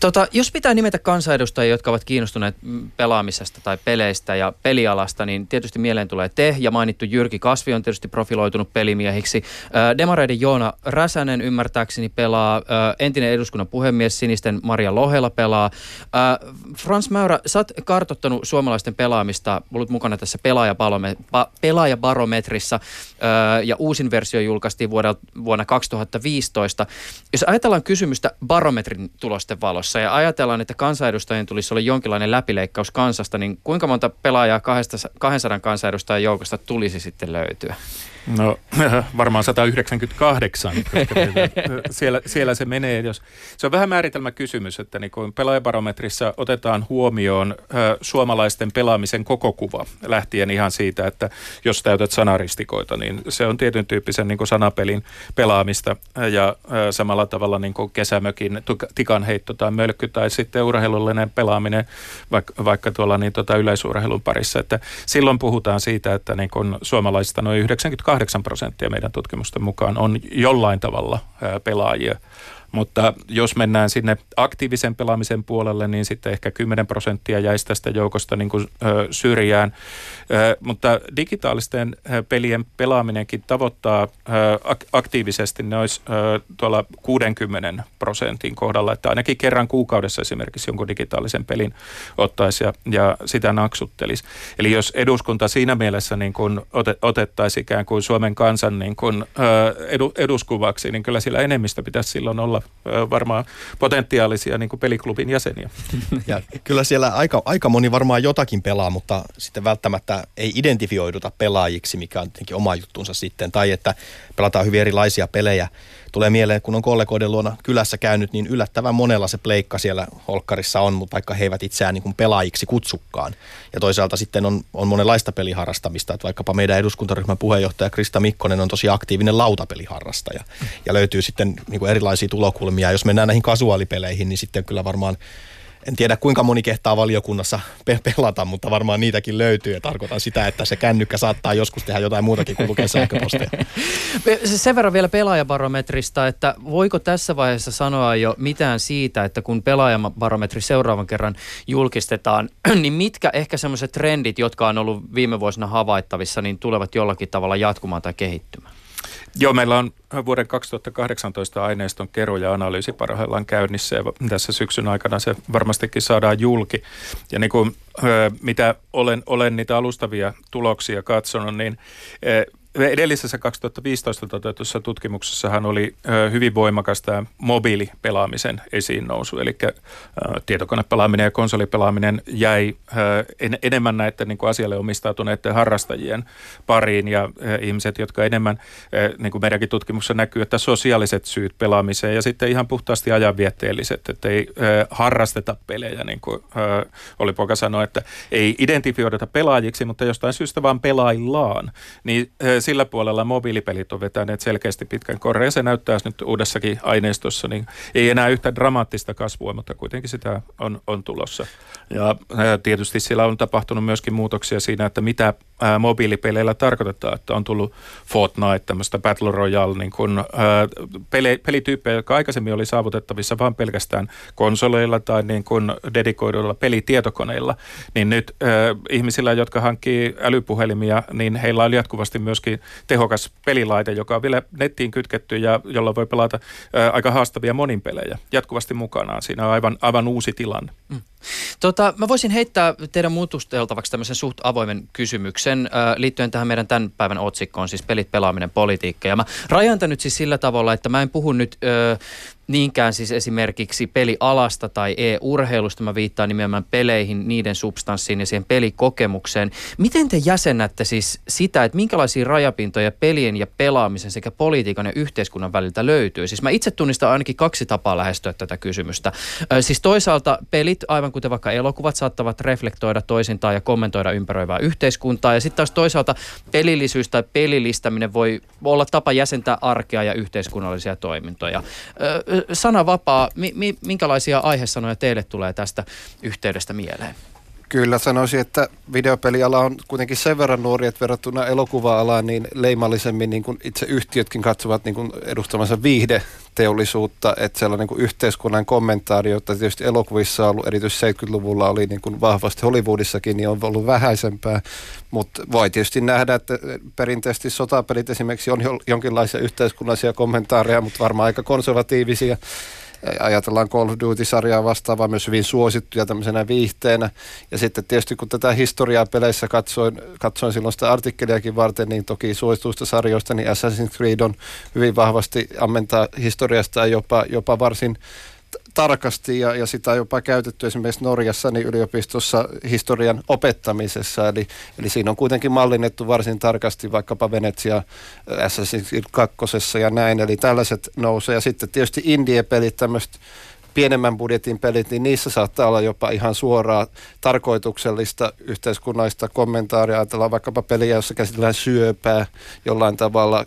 Tota, jos pitää nimetä kansanedustajia, jotka ovat kiinnostuneet pelaamisesta tai peleistä ja pelialasta, niin tietysti mieleen tulee te ja mainittu Jyrki Kasvi on tietysti profiloitunut pelimiehiksi. Demareiden Joona Räsänen ymmärtääkseni pelaa, entinen eduskunnan puhemies Sinisten Maria Lohela pelaa. Frans Mäyrä, sä oot kartottanut suomalaisten pelaamista, olet mukana tässä pelaajabarometrissa ja uusin versio julkaistiin vuonna 2015. Jos ajatellaan kysymystä barometrin tulosten valossa ja ajatellaan, että kansanedustajien tulisi olla jonkinlainen läpileikkaus kansasta, niin kuinka monta pelaajaa 200 kansanedustajan joukosta tulisi sitten löytyä? No varmaan 198, koska siellä, siellä se menee. Jos, se on vähän määritelmä kysymys, että niin kun pelaajabarometrissa otetaan huomioon suomalaisten pelaamisen koko kuva, lähtien ihan siitä, että jos täytät sanaristikoita, niin se on tietyn tyyppisen niin sanapelin pelaamista ja samalla tavalla niin kesämökin tikanheitto tai mölkky tai sitten urheilullinen pelaaminen vaikka, vaikka tuolla niin tota yleisurheilun parissa. Että silloin puhutaan siitä, että niin kun suomalaisista noin 98 8 prosenttia meidän tutkimusten mukaan on jollain tavalla pelaajia mutta jos mennään sinne aktiivisen pelaamisen puolelle, niin sitten ehkä 10 prosenttia jäisi tästä joukosta niin kuin, ö, syrjään. Ö, mutta digitaalisten pelien pelaaminenkin tavoittaa ö, aktiivisesti, ne olisi ö, tuolla 60 prosentin kohdalla, että ainakin kerran kuukaudessa esimerkiksi jonkun digitaalisen pelin ottaisi ja, ja sitä naksuttelisi. Eli jos eduskunta siinä mielessä niin kuin otet, otettaisiin ikään kuin Suomen kansan niin kuin, ö, edu, eduskuvaksi, niin kyllä sillä enemmistö pitäisi silloin olla olla varmaan potentiaalisia niin kuin peliklubin jäseniä. Ja kyllä siellä aika, aika moni varmaan jotakin pelaa, mutta sitten välttämättä ei identifioiduta pelaajiksi, mikä on tietenkin oma juttunsa sitten. Tai että pelataan hyvin erilaisia pelejä. Tulee mieleen, kun on kollegoiden luona kylässä käynyt, niin yllättävän monella se pleikka siellä holkkarissa on, mutta vaikka he eivät itseään niin kuin pelaajiksi kutsukkaan. Ja toisaalta sitten on, on monenlaista peliharrastamista, että vaikkapa meidän eduskuntaryhmän puheenjohtaja Krista Mikkonen on tosi aktiivinen lautapeliharrastaja. Ja löytyy sitten niin kuin erilaisia tulokulmia. Jos mennään näihin kasuaalipeleihin, niin sitten kyllä varmaan en tiedä kuinka moni kehtaa valiokunnassa pe- pelata, mutta varmaan niitäkin löytyy ja tarkoitan sitä, että se kännykkä saattaa joskus tehdä jotain muutakin kuin lukea sähköpostia. Sen verran vielä pelaajabarometrista, että voiko tässä vaiheessa sanoa jo mitään siitä, että kun pelaajabarometri seuraavan kerran julkistetaan, niin mitkä ehkä semmoiset trendit, jotka on ollut viime vuosina havaittavissa, niin tulevat jollakin tavalla jatkumaan tai kehittymään? Joo, meillä on vuoden 2018 aineiston keru ja analyysi parhaillaan käynnissä ja tässä syksyn aikana se varmastikin saadaan julki. Ja niin kuin, mitä olen, olen niitä alustavia tuloksia katsonut, niin edellisessä 2015 toteutussa tutkimuksessahan oli hyvin voimakas tämä mobiilipelaamisen esiin nousu, eli tietokonepelaaminen ja konsolipelaaminen jäi en, enemmän näiden niin kuin asialle omistautuneiden harrastajien pariin. Ja ihmiset, jotka enemmän, niin kuin meidänkin tutkimuksessa näkyy, että sosiaaliset syyt pelaamiseen ja sitten ihan puhtaasti ajanvietteelliset, että ei harrasteta pelejä, niin kuin oli poika sanoi, että ei identifioideta pelaajiksi, mutta jostain syystä vaan pelaillaan, niin sillä puolella mobiilipelit on vetäneet selkeästi pitkän korren ja se näyttää nyt uudessakin aineistossa, niin ei enää yhtä dramaattista kasvua, mutta kuitenkin sitä on, on tulossa. Ja tietysti siellä on tapahtunut myöskin muutoksia siinä, että mitä ää, mobiilipeleillä tarkoitetaan, että on tullut Fortnite, tämmöistä Battle Royale, niin kun, ää, peli, pelityyppejä, jotka aikaisemmin oli saavutettavissa vain pelkästään konsoleilla tai niin kun dedikoiduilla pelitietokoneilla, niin nyt ää, ihmisillä, jotka hankkii älypuhelimia, niin heillä on jatkuvasti myöskin tehokas pelilaite, joka on vielä nettiin kytketty ja jolla voi pelata ää, aika haastavia moninpelejä jatkuvasti mukanaan. Siinä on aivan, aivan uusi tilanne. Mm. Tota, mä voisin heittää teidän muutusteltavaksi tämmöisen suht avoimen kysymyksen äh, liittyen tähän meidän tämän päivän otsikkoon, siis pelit, pelaaminen, politiikka. Ja mä rajan nyt siis sillä tavalla, että mä en puhu nyt äh, niinkään siis esimerkiksi pelialasta tai e-urheilusta, mä viittaan nimenomaan peleihin, niiden substanssiin ja siihen pelikokemukseen. Miten te jäsennätte siis sitä, että minkälaisia rajapintoja pelien ja pelaamisen sekä politiikan ja yhteiskunnan väliltä löytyy? Siis mä itse tunnistan ainakin kaksi tapaa lähestyä tätä kysymystä. Siis toisaalta pelit, aivan kuten vaikka elokuvat, saattavat reflektoida toisintaan ja kommentoida ympäröivää yhteiskuntaa. Ja sitten taas toisaalta pelillisyys tai pelilistäminen voi olla tapa jäsentää arkea ja yhteiskunnallisia toimintoja. Sana vapaa, mi, mi, minkälaisia aihesanoja teille tulee tästä yhteydestä mieleen? Kyllä sanoisin, että videopeliala on kuitenkin sen verran nuori, että verrattuna elokuva-alaan niin leimallisemmin niin kuin itse yhtiötkin katsovat niin kuin edustamansa viihdeteollisuutta, että sellainen niin kuin yhteiskunnan kommentaari, jota tietysti elokuvissa on ollut, erityisesti 70-luvulla oli niin kuin vahvasti Hollywoodissakin, niin on ollut vähäisempää, mutta voi tietysti nähdä, että perinteisesti sotapelit esimerkiksi on jonkinlaisia yhteiskunnallisia kommentaareja, mutta varmaan aika konservatiivisia ajatellaan Call of Duty-sarjaa vastaavaa myös hyvin suosittuja tämmöisenä viihteenä. Ja sitten tietysti kun tätä historiaa peleissä katsoin, katsoin silloin sitä artikkeliakin varten, niin toki suosituista sarjoista, niin Assassin's Creed on hyvin vahvasti ammentaa historiasta ja jopa, jopa varsin tarkasti ja, ja sitä on jopa käytetty esimerkiksi Norjassa niin yliopistossa historian opettamisessa. Eli, eli siinä on kuitenkin mallinnettu varsin tarkasti vaikkapa Venetsia äh, Assassin's 2 ja näin. Eli tällaiset nousee. Ja sitten tietysti indie-pelit, tämmöiset pienemmän budjetin pelit, niin niissä saattaa olla jopa ihan suoraa tarkoituksellista yhteiskunnallista kommentaaria. Ajatellaan vaikkapa peliä, jossa käsitellään syöpää jollain tavalla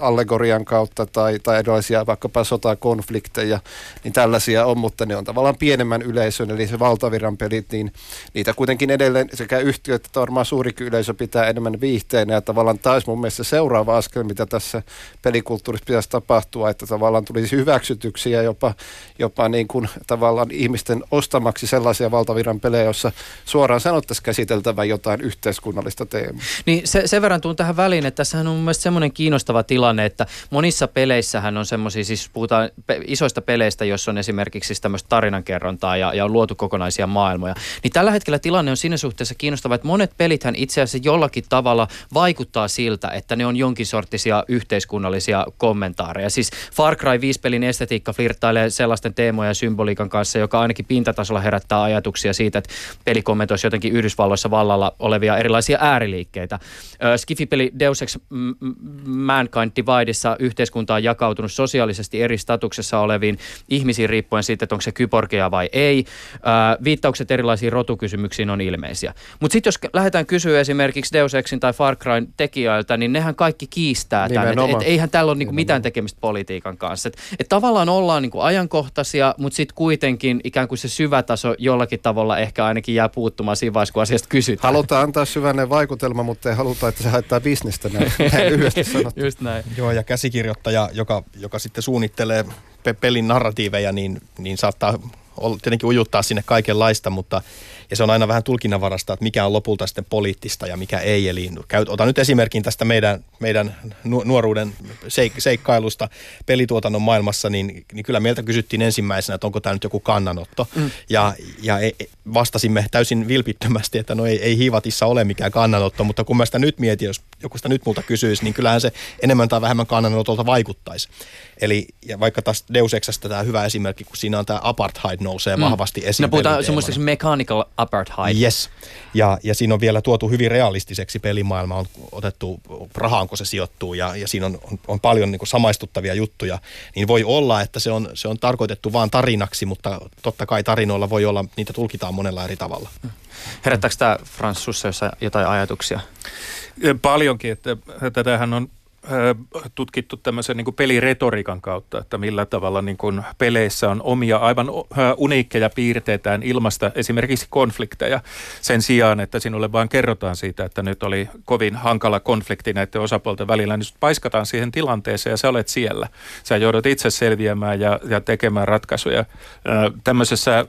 allegorian kautta tai, tai erilaisia vaikkapa sotakonflikteja, niin tällaisia on, mutta ne on tavallaan pienemmän yleisön, eli se valtaviran pelit, niin niitä kuitenkin edelleen sekä yhtiöt että varmaan suuri yleisö pitää enemmän viihteenä, ja tavallaan taas mun mielestä seuraava askel, mitä tässä pelikulttuurissa pitäisi tapahtua, että tavallaan tulisi hyväksytyksi ja jopa, jopa niin kuin tavallaan ihmisten ostamaksi sellaisia valtaviran pelejä, joissa suoraan sanottaisiin käsiteltävä jotain yhteiskunnallista teemaa. Niin se, sen verran tuun tähän väliin, että tässähän on mun mielestä semmoinen kiinnostava tilanne, että monissa peleissähän on semmoisia, siis puhutaan isoista peleistä, joissa on esimerkiksi siis tämmöistä tarinankerrontaa ja, ja on luotu kokonaisia maailmoja. Niin tällä hetkellä tilanne on siinä suhteessa kiinnostava, että monet pelithän itse asiassa jollakin tavalla vaikuttaa siltä, että ne on jonkin sorttisia yhteiskunnallisia kommentaareja. Siis Far Cry 5 pelin estetiikka flirttailee sellaisten teemojen ja symboliikan kanssa, joka ainakin pintatasolla herättää ajatuksia siitä, että peli kommentoisi jotenkin Yhdysvalloissa vallalla olevia erilaisia ääriliikkeitä. Skifipeli Deus Ex Mankind Divideissa yhteiskunta on jakautunut sosiaalisesti eri statuksessa oleviin ihmisiin riippuen siitä, että onko se kyborgia vai ei. Viittaukset erilaisiin rotukysymyksiin on ilmeisiä. Mutta sitten jos lähdetään kysyä esimerkiksi Deus Exin tai Far Cryn tekijöiltä, niin nehän kaikki kiistää tämän. Et, et, eihän tällä ole niinku mitään tekemistä politiikan kanssa. Et, et tavallaan ollaan niinku ajankohtaisia, mutta sitten kuitenkin ikään kuin se syvä taso jollakin tavalla ehkä ainakin jää puuttumaan siinä vaiheessa, kun asiasta kysytään. Halutaan antaa syväinen vaikutelma, mutta ei haluta, että se haittaa bisnestä näin, näin lyhyesti sanottu. Just näin. Joo, ja käsikirjoittaja, joka, joka sitten suunnittelee pe- pelin narratiiveja, niin, niin saattaa tietenkin ujuttaa sinne kaikenlaista, mutta ja se on aina vähän tulkinnanvarasta, että mikä on lopulta sitten poliittista ja mikä ei. Eli otan nyt esimerkin tästä meidän, meidän nuoruuden seik- seikkailusta pelituotannon maailmassa, niin, niin kyllä meiltä kysyttiin ensimmäisenä, että onko tämä nyt joku kannanotto. Mm. Ja, ja e, e, vastasimme täysin vilpittömästi, että no ei, ei hiivatissa ole mikään kannanotto, mutta kun mä sitä nyt mietin, jos joku sitä nyt multa kysyisi, niin kyllähän se enemmän tai vähemmän kannanotolta vaikuttaisi. Eli ja vaikka taas Deus Exasta tämä hyvä esimerkki, kun siinä on tämä apartheid nousee mm. vahvasti esiin. No puhutaan semmoista mechanical apartheid. Yes. Ja, ja siinä on vielä tuotu hyvin realistiseksi pelimaailma, on otettu rahaan, kun se sijoittuu ja, ja siinä on, on, on paljon niin kuin samaistuttavia juttuja. Niin voi olla, että se on, se on tarkoitettu vain tarinaksi, mutta totta kai tarinoilla voi olla, niitä tulkitaan monella eri tavalla. Herättääkö tämä Frans Sussa jotain ajatuksia? Paljonkin, että tätähän on tutkittu tämmöisen niin peliretoriikan kautta, että millä tavalla niin kuin peleissä on omia aivan uniikkeja piirteitään ilmasta esimerkiksi konflikteja sen sijaan, että sinulle vaan kerrotaan siitä, että nyt oli kovin hankala konflikti näiden osapuolten välillä, niin paiskataan siihen tilanteeseen ja sä olet siellä. Sä joudut itse selviämään ja, ja tekemään ratkaisuja. Tämmöisessä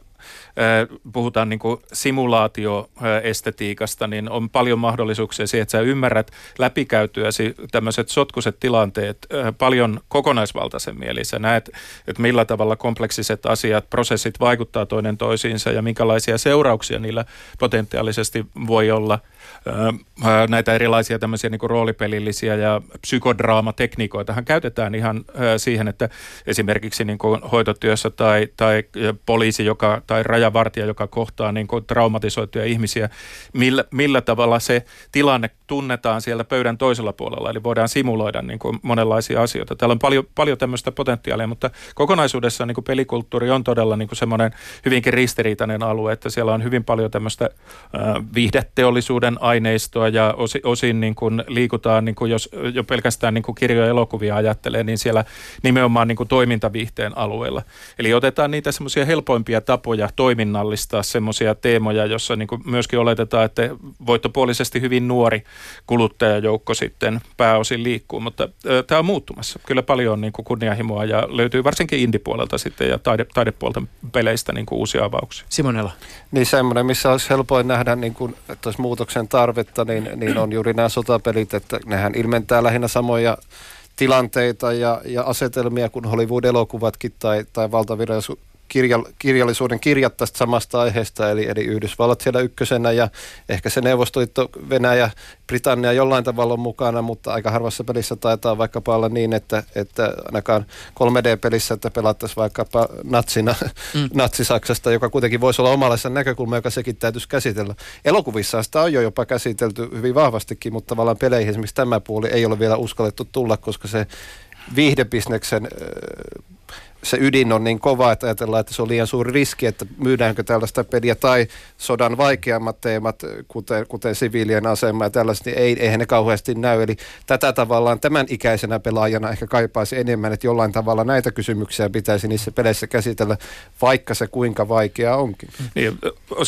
puhutaan niin kuin simulaatioestetiikasta, niin on paljon mahdollisuuksia siihen, että sä ymmärrät läpikäytyäsi tämmöiset sotkuiset tilanteet paljon kokonaisvaltaisen Eli sä näet, että millä tavalla kompleksiset asiat, prosessit vaikuttaa toinen toisiinsa ja minkälaisia seurauksia niillä potentiaalisesti voi olla – näitä erilaisia tämmöisiä niin roolipelillisiä ja psykodraamatekniikoitahan käytetään ihan siihen, että esimerkiksi niin kuin hoitotyössä tai, tai poliisi joka, tai rajavartija, joka kohtaa niin kuin traumatisoituja ihmisiä, millä, millä tavalla se tilanne tunnetaan siellä pöydän toisella puolella, eli voidaan simuloida niin kuin monenlaisia asioita. Täällä on paljon, paljon tämmöistä potentiaalia, mutta kokonaisuudessaan niin kuin pelikulttuuri on todella niin kuin semmoinen hyvinkin ristiriitainen alue, että siellä on hyvin paljon tämmöistä äh, viihdeteollisuuden aineistoa ja osin, osin niin kuin liikutaan, niin kuin jos jo pelkästään niin kuin kirjoja ja elokuvia ajattelee, niin siellä nimenomaan niin kuin toimintaviihteen alueella. Eli otetaan niitä semmoisia helpoimpia tapoja toiminnallistaa semmoisia teemoja, jossa niin kuin myöskin oletetaan, että voittopuolisesti hyvin nuori kuluttajajoukko sitten pääosin liikkuu, mutta tämä on muuttumassa. Kyllä paljon on niin kuin kunnianhimoa ja löytyy varsinkin indipuolelta sitten ja taide, taidepuolta peleistä niin kuin uusia avauksia. Simonella. Niin semmoinen, missä olisi helpoin nähdä, niin kuin, että olisi muutoksen tarvetta, niin, niin on juuri nämä sotapelit, että nehän ilmentää lähinnä samoja tilanteita ja, ja asetelmia kuin Hollywood-elokuvatkin tai, tai valtavirallisuus kirja, kirjallisuuden kirjat tästä samasta aiheesta, eli, eli Yhdysvallat siellä ykkösenä ja ehkä se Neuvostoliitto, Venäjä, Britannia jollain tavalla on mukana, mutta aika harvassa pelissä taitaa vaikkapa olla niin, että, että ainakaan 3D-pelissä, että pelattaisiin vaikkapa natsina, mm. natsisaksasta, joka kuitenkin voisi olla omallensa näkökulma, joka sekin täytyisi käsitellä. Elokuvissa sitä on jo jopa käsitelty hyvin vahvastikin, mutta tavallaan peleihin esimerkiksi tämä puoli ei ole vielä uskallettu tulla, koska se viihdebisneksen se ydin on niin kova, että ajatellaan, että se on liian suuri riski, että myydäänkö tällaista peliä tai sodan vaikeammat teemat, kuten, kuten siviilien asema ja tällaiset, niin ei, eihän ne kauheasti näy. Eli tätä tavallaan tämän ikäisenä pelaajana ehkä kaipaisi enemmän, että jollain tavalla näitä kysymyksiä pitäisi niissä peleissä käsitellä, vaikka se kuinka vaikea onkin. Niin,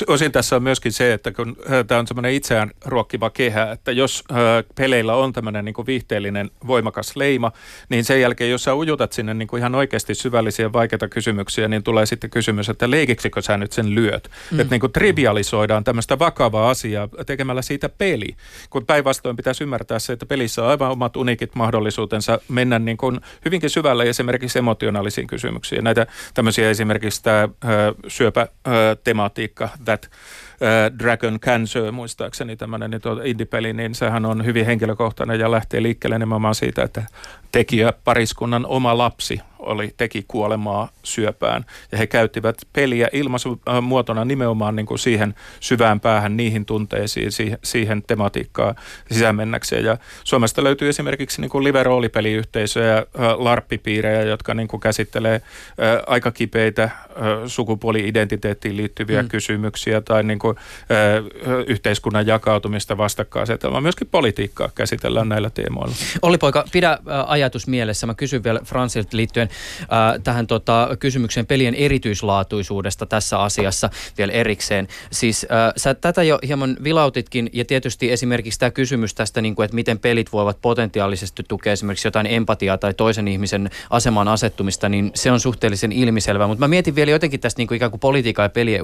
osin tässä on myöskin se, että kun tämä on semmoinen itseään ruokkiva kehä, että jos peleillä on tämmöinen niin viihteellinen voimakas leima, niin sen jälkeen, jos sä ujutat sinne niin kuin ihan oikeasti syvälle syvällisiä vaikeita kysymyksiä, niin tulee sitten kysymys, että leikiksikö sä nyt sen lyöt? Mm. Että niin kuin trivialisoidaan tämmöistä vakavaa asiaa tekemällä siitä peli. Kun päinvastoin pitäisi ymmärtää se, että pelissä on aivan omat unikit mahdollisuutensa mennä niin kuin hyvinkin syvälle esimerkiksi emotionaalisiin kysymyksiin. Näitä tämmöisiä esimerkiksi tämä syöpätematiikka, that Dragon Cancer muistaakseni tämmöinen niin indie-peli, niin sehän on hyvin henkilökohtainen ja lähtee liikkeelle nimenomaan siitä, että tekijä pariskunnan oma lapsi oli, teki kuolemaa syöpään. Ja he käyttivät peliä ilmaisumuotona nimenomaan niin kuin siihen syvään päähän, niihin tunteisiin, siihen, siihen tematiikkaan sisämennäkseen. Ja Suomesta löytyy esimerkiksi niin kuin live-roolipeliyhteisöjä, larppipiirejä, jotka niin kuin käsittelee aika kipeitä sukupuoli-identiteettiin liittyviä mm. kysymyksiä tai niin kuin, yhteiskunnan jakautumista vastakkainasetelmaa. Myöskin politiikkaa käsitellään näillä teemoilla. Oli poika, pidä ajatus mielessä. Mä kysyn vielä Fransilta liittyen äh, tähän tota, kysymykseen pelien erityislaatuisuudesta tässä asiassa vielä erikseen. Siis äh, sä tätä jo hieman vilautitkin ja tietysti esimerkiksi tämä kysymys tästä, niin kuin, että miten pelit voivat potentiaalisesti tukea esimerkiksi jotain empatiaa tai toisen ihmisen asemaan asettumista, niin se on suhteellisen ilmiselvä. Mutta mä mietin vielä jotenkin tästä niin kuin ikään kuin politiikan ja pelien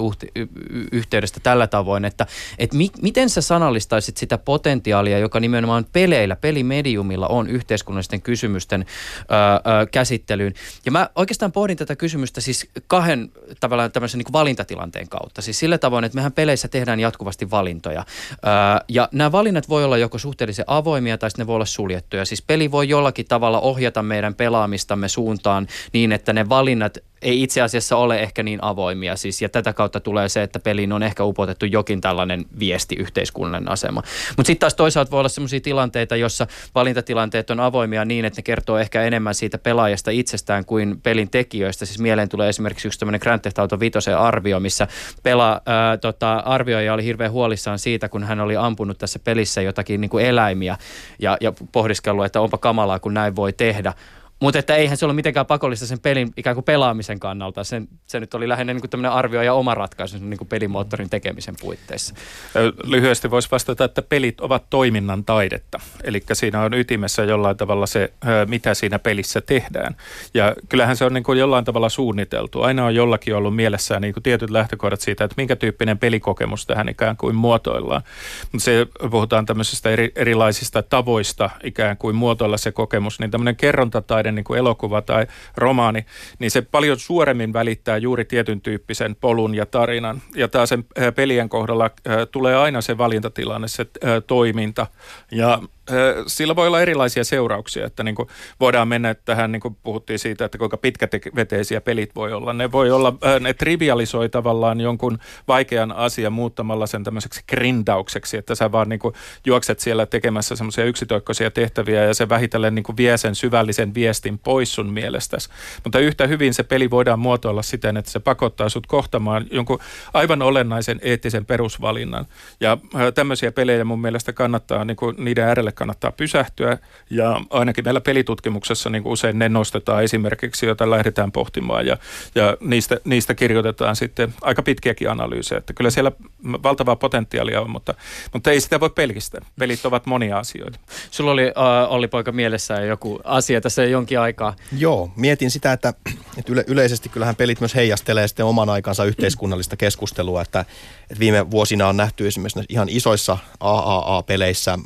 yhteydestä tällä tavoin, että, että mi- miten sä sanallistaisit sitä potentiaalia, joka nimenomaan peleillä, pelimediumilla on yhteiskunnallisten kysymysten ö, ö, käsittelyyn. Ja mä oikeastaan pohdin tätä kysymystä siis kahden tavallaan tämmöisen niin valintatilanteen kautta. Siis sillä tavoin, että mehän peleissä tehdään jatkuvasti valintoja. Ää, ja nämä valinnat voi olla joko suhteellisen avoimia tai sitten ne voi olla suljettuja. Siis peli voi jollakin tavalla ohjata meidän pelaamistamme suuntaan niin, että ne valinnat ei itse asiassa ole ehkä niin avoimia. Siis, ja tätä kautta tulee se, että peliin on ehkä upotettu jokin tällainen viesti, yhteiskunnallinen asema. Mutta sitten taas toisaalta voi olla sellaisia tilanteita, jossa valintatilanteet on avoimia niin, että ne kertoo ehkä enemmän siitä pelaajasta itsestään kuin pelin tekijöistä. Siis mieleen tulee esimerkiksi yksi tämmöinen Grand Theft Auto 5 arvio, missä pela, ää, tota, arvioija oli hirveän huolissaan siitä, kun hän oli ampunut tässä pelissä jotakin niin kuin eläimiä ja, ja pohdiskellut, että onpa kamalaa, kun näin voi tehdä. Mutta että eihän se ole mitenkään pakollista sen pelin ikään kuin pelaamisen kannalta. Sen, se nyt oli lähinnä niin tämmöinen arvio ja oma ratkaisu niin kuin pelimoottorin tekemisen puitteissa. Lyhyesti voisi vastata, että pelit ovat toiminnan taidetta. Eli siinä on ytimessä jollain tavalla se, mitä siinä pelissä tehdään. Ja kyllähän se on niin kuin jollain tavalla suunniteltu. Aina on jollakin ollut mielessään niin kuin tietyt lähtökohdat siitä, että minkä tyyppinen pelikokemus tähän ikään kuin muotoillaan. Mutta se puhutaan tämmöisistä eri, erilaisista tavoista ikään kuin muotoilla se kokemus, niin tämmöinen kerrontataide niin kuin elokuva tai romaani, niin se paljon suoremmin välittää juuri tietyn tyyppisen polun ja tarinan. Ja taas sen pelien kohdalla tulee aina se valintatilanne, se toiminta. Ja sillä voi olla erilaisia seurauksia, että niin kuin voidaan mennä tähän, niin kuin puhuttiin siitä, että kuinka pitkäveteisiä pelit voi olla. Ne voi olla, ne trivialisoi tavallaan jonkun vaikean asian muuttamalla sen tämmöiseksi grindaukseksi, että sä vaan niin kuin juokset siellä tekemässä semmoisia yksitoikkoisia tehtäviä ja se vähitellen niin kuin vie sen syvällisen viestin pois sun mielestäsi. Mutta yhtä hyvin se peli voidaan muotoilla siten, että se pakottaa sut kohtamaan jonkun aivan olennaisen eettisen perusvalinnan. Ja tämmöisiä pelejä mun mielestä kannattaa, niin kuin niiden äärelle kannattaa pysähtyä ja ainakin meillä pelitutkimuksessa niin kuin usein ne nostetaan esimerkiksi, joita lähdetään pohtimaan ja, ja niistä, niistä kirjoitetaan sitten aika pitkiäkin analyysejä, että kyllä siellä valtavaa potentiaalia on, mutta, mutta ei sitä voi pelkistä. Pelit ovat monia asioita. Sulla oli uh, Olli Poika mielessään joku asia tässä jonkin aikaa. Joo, mietin sitä, että, että yle, yleisesti kyllähän pelit myös heijastelee sitten oman aikansa yhteiskunnallista keskustelua, että, että viime vuosina on nähty esimerkiksi ihan isoissa AAA-peleissä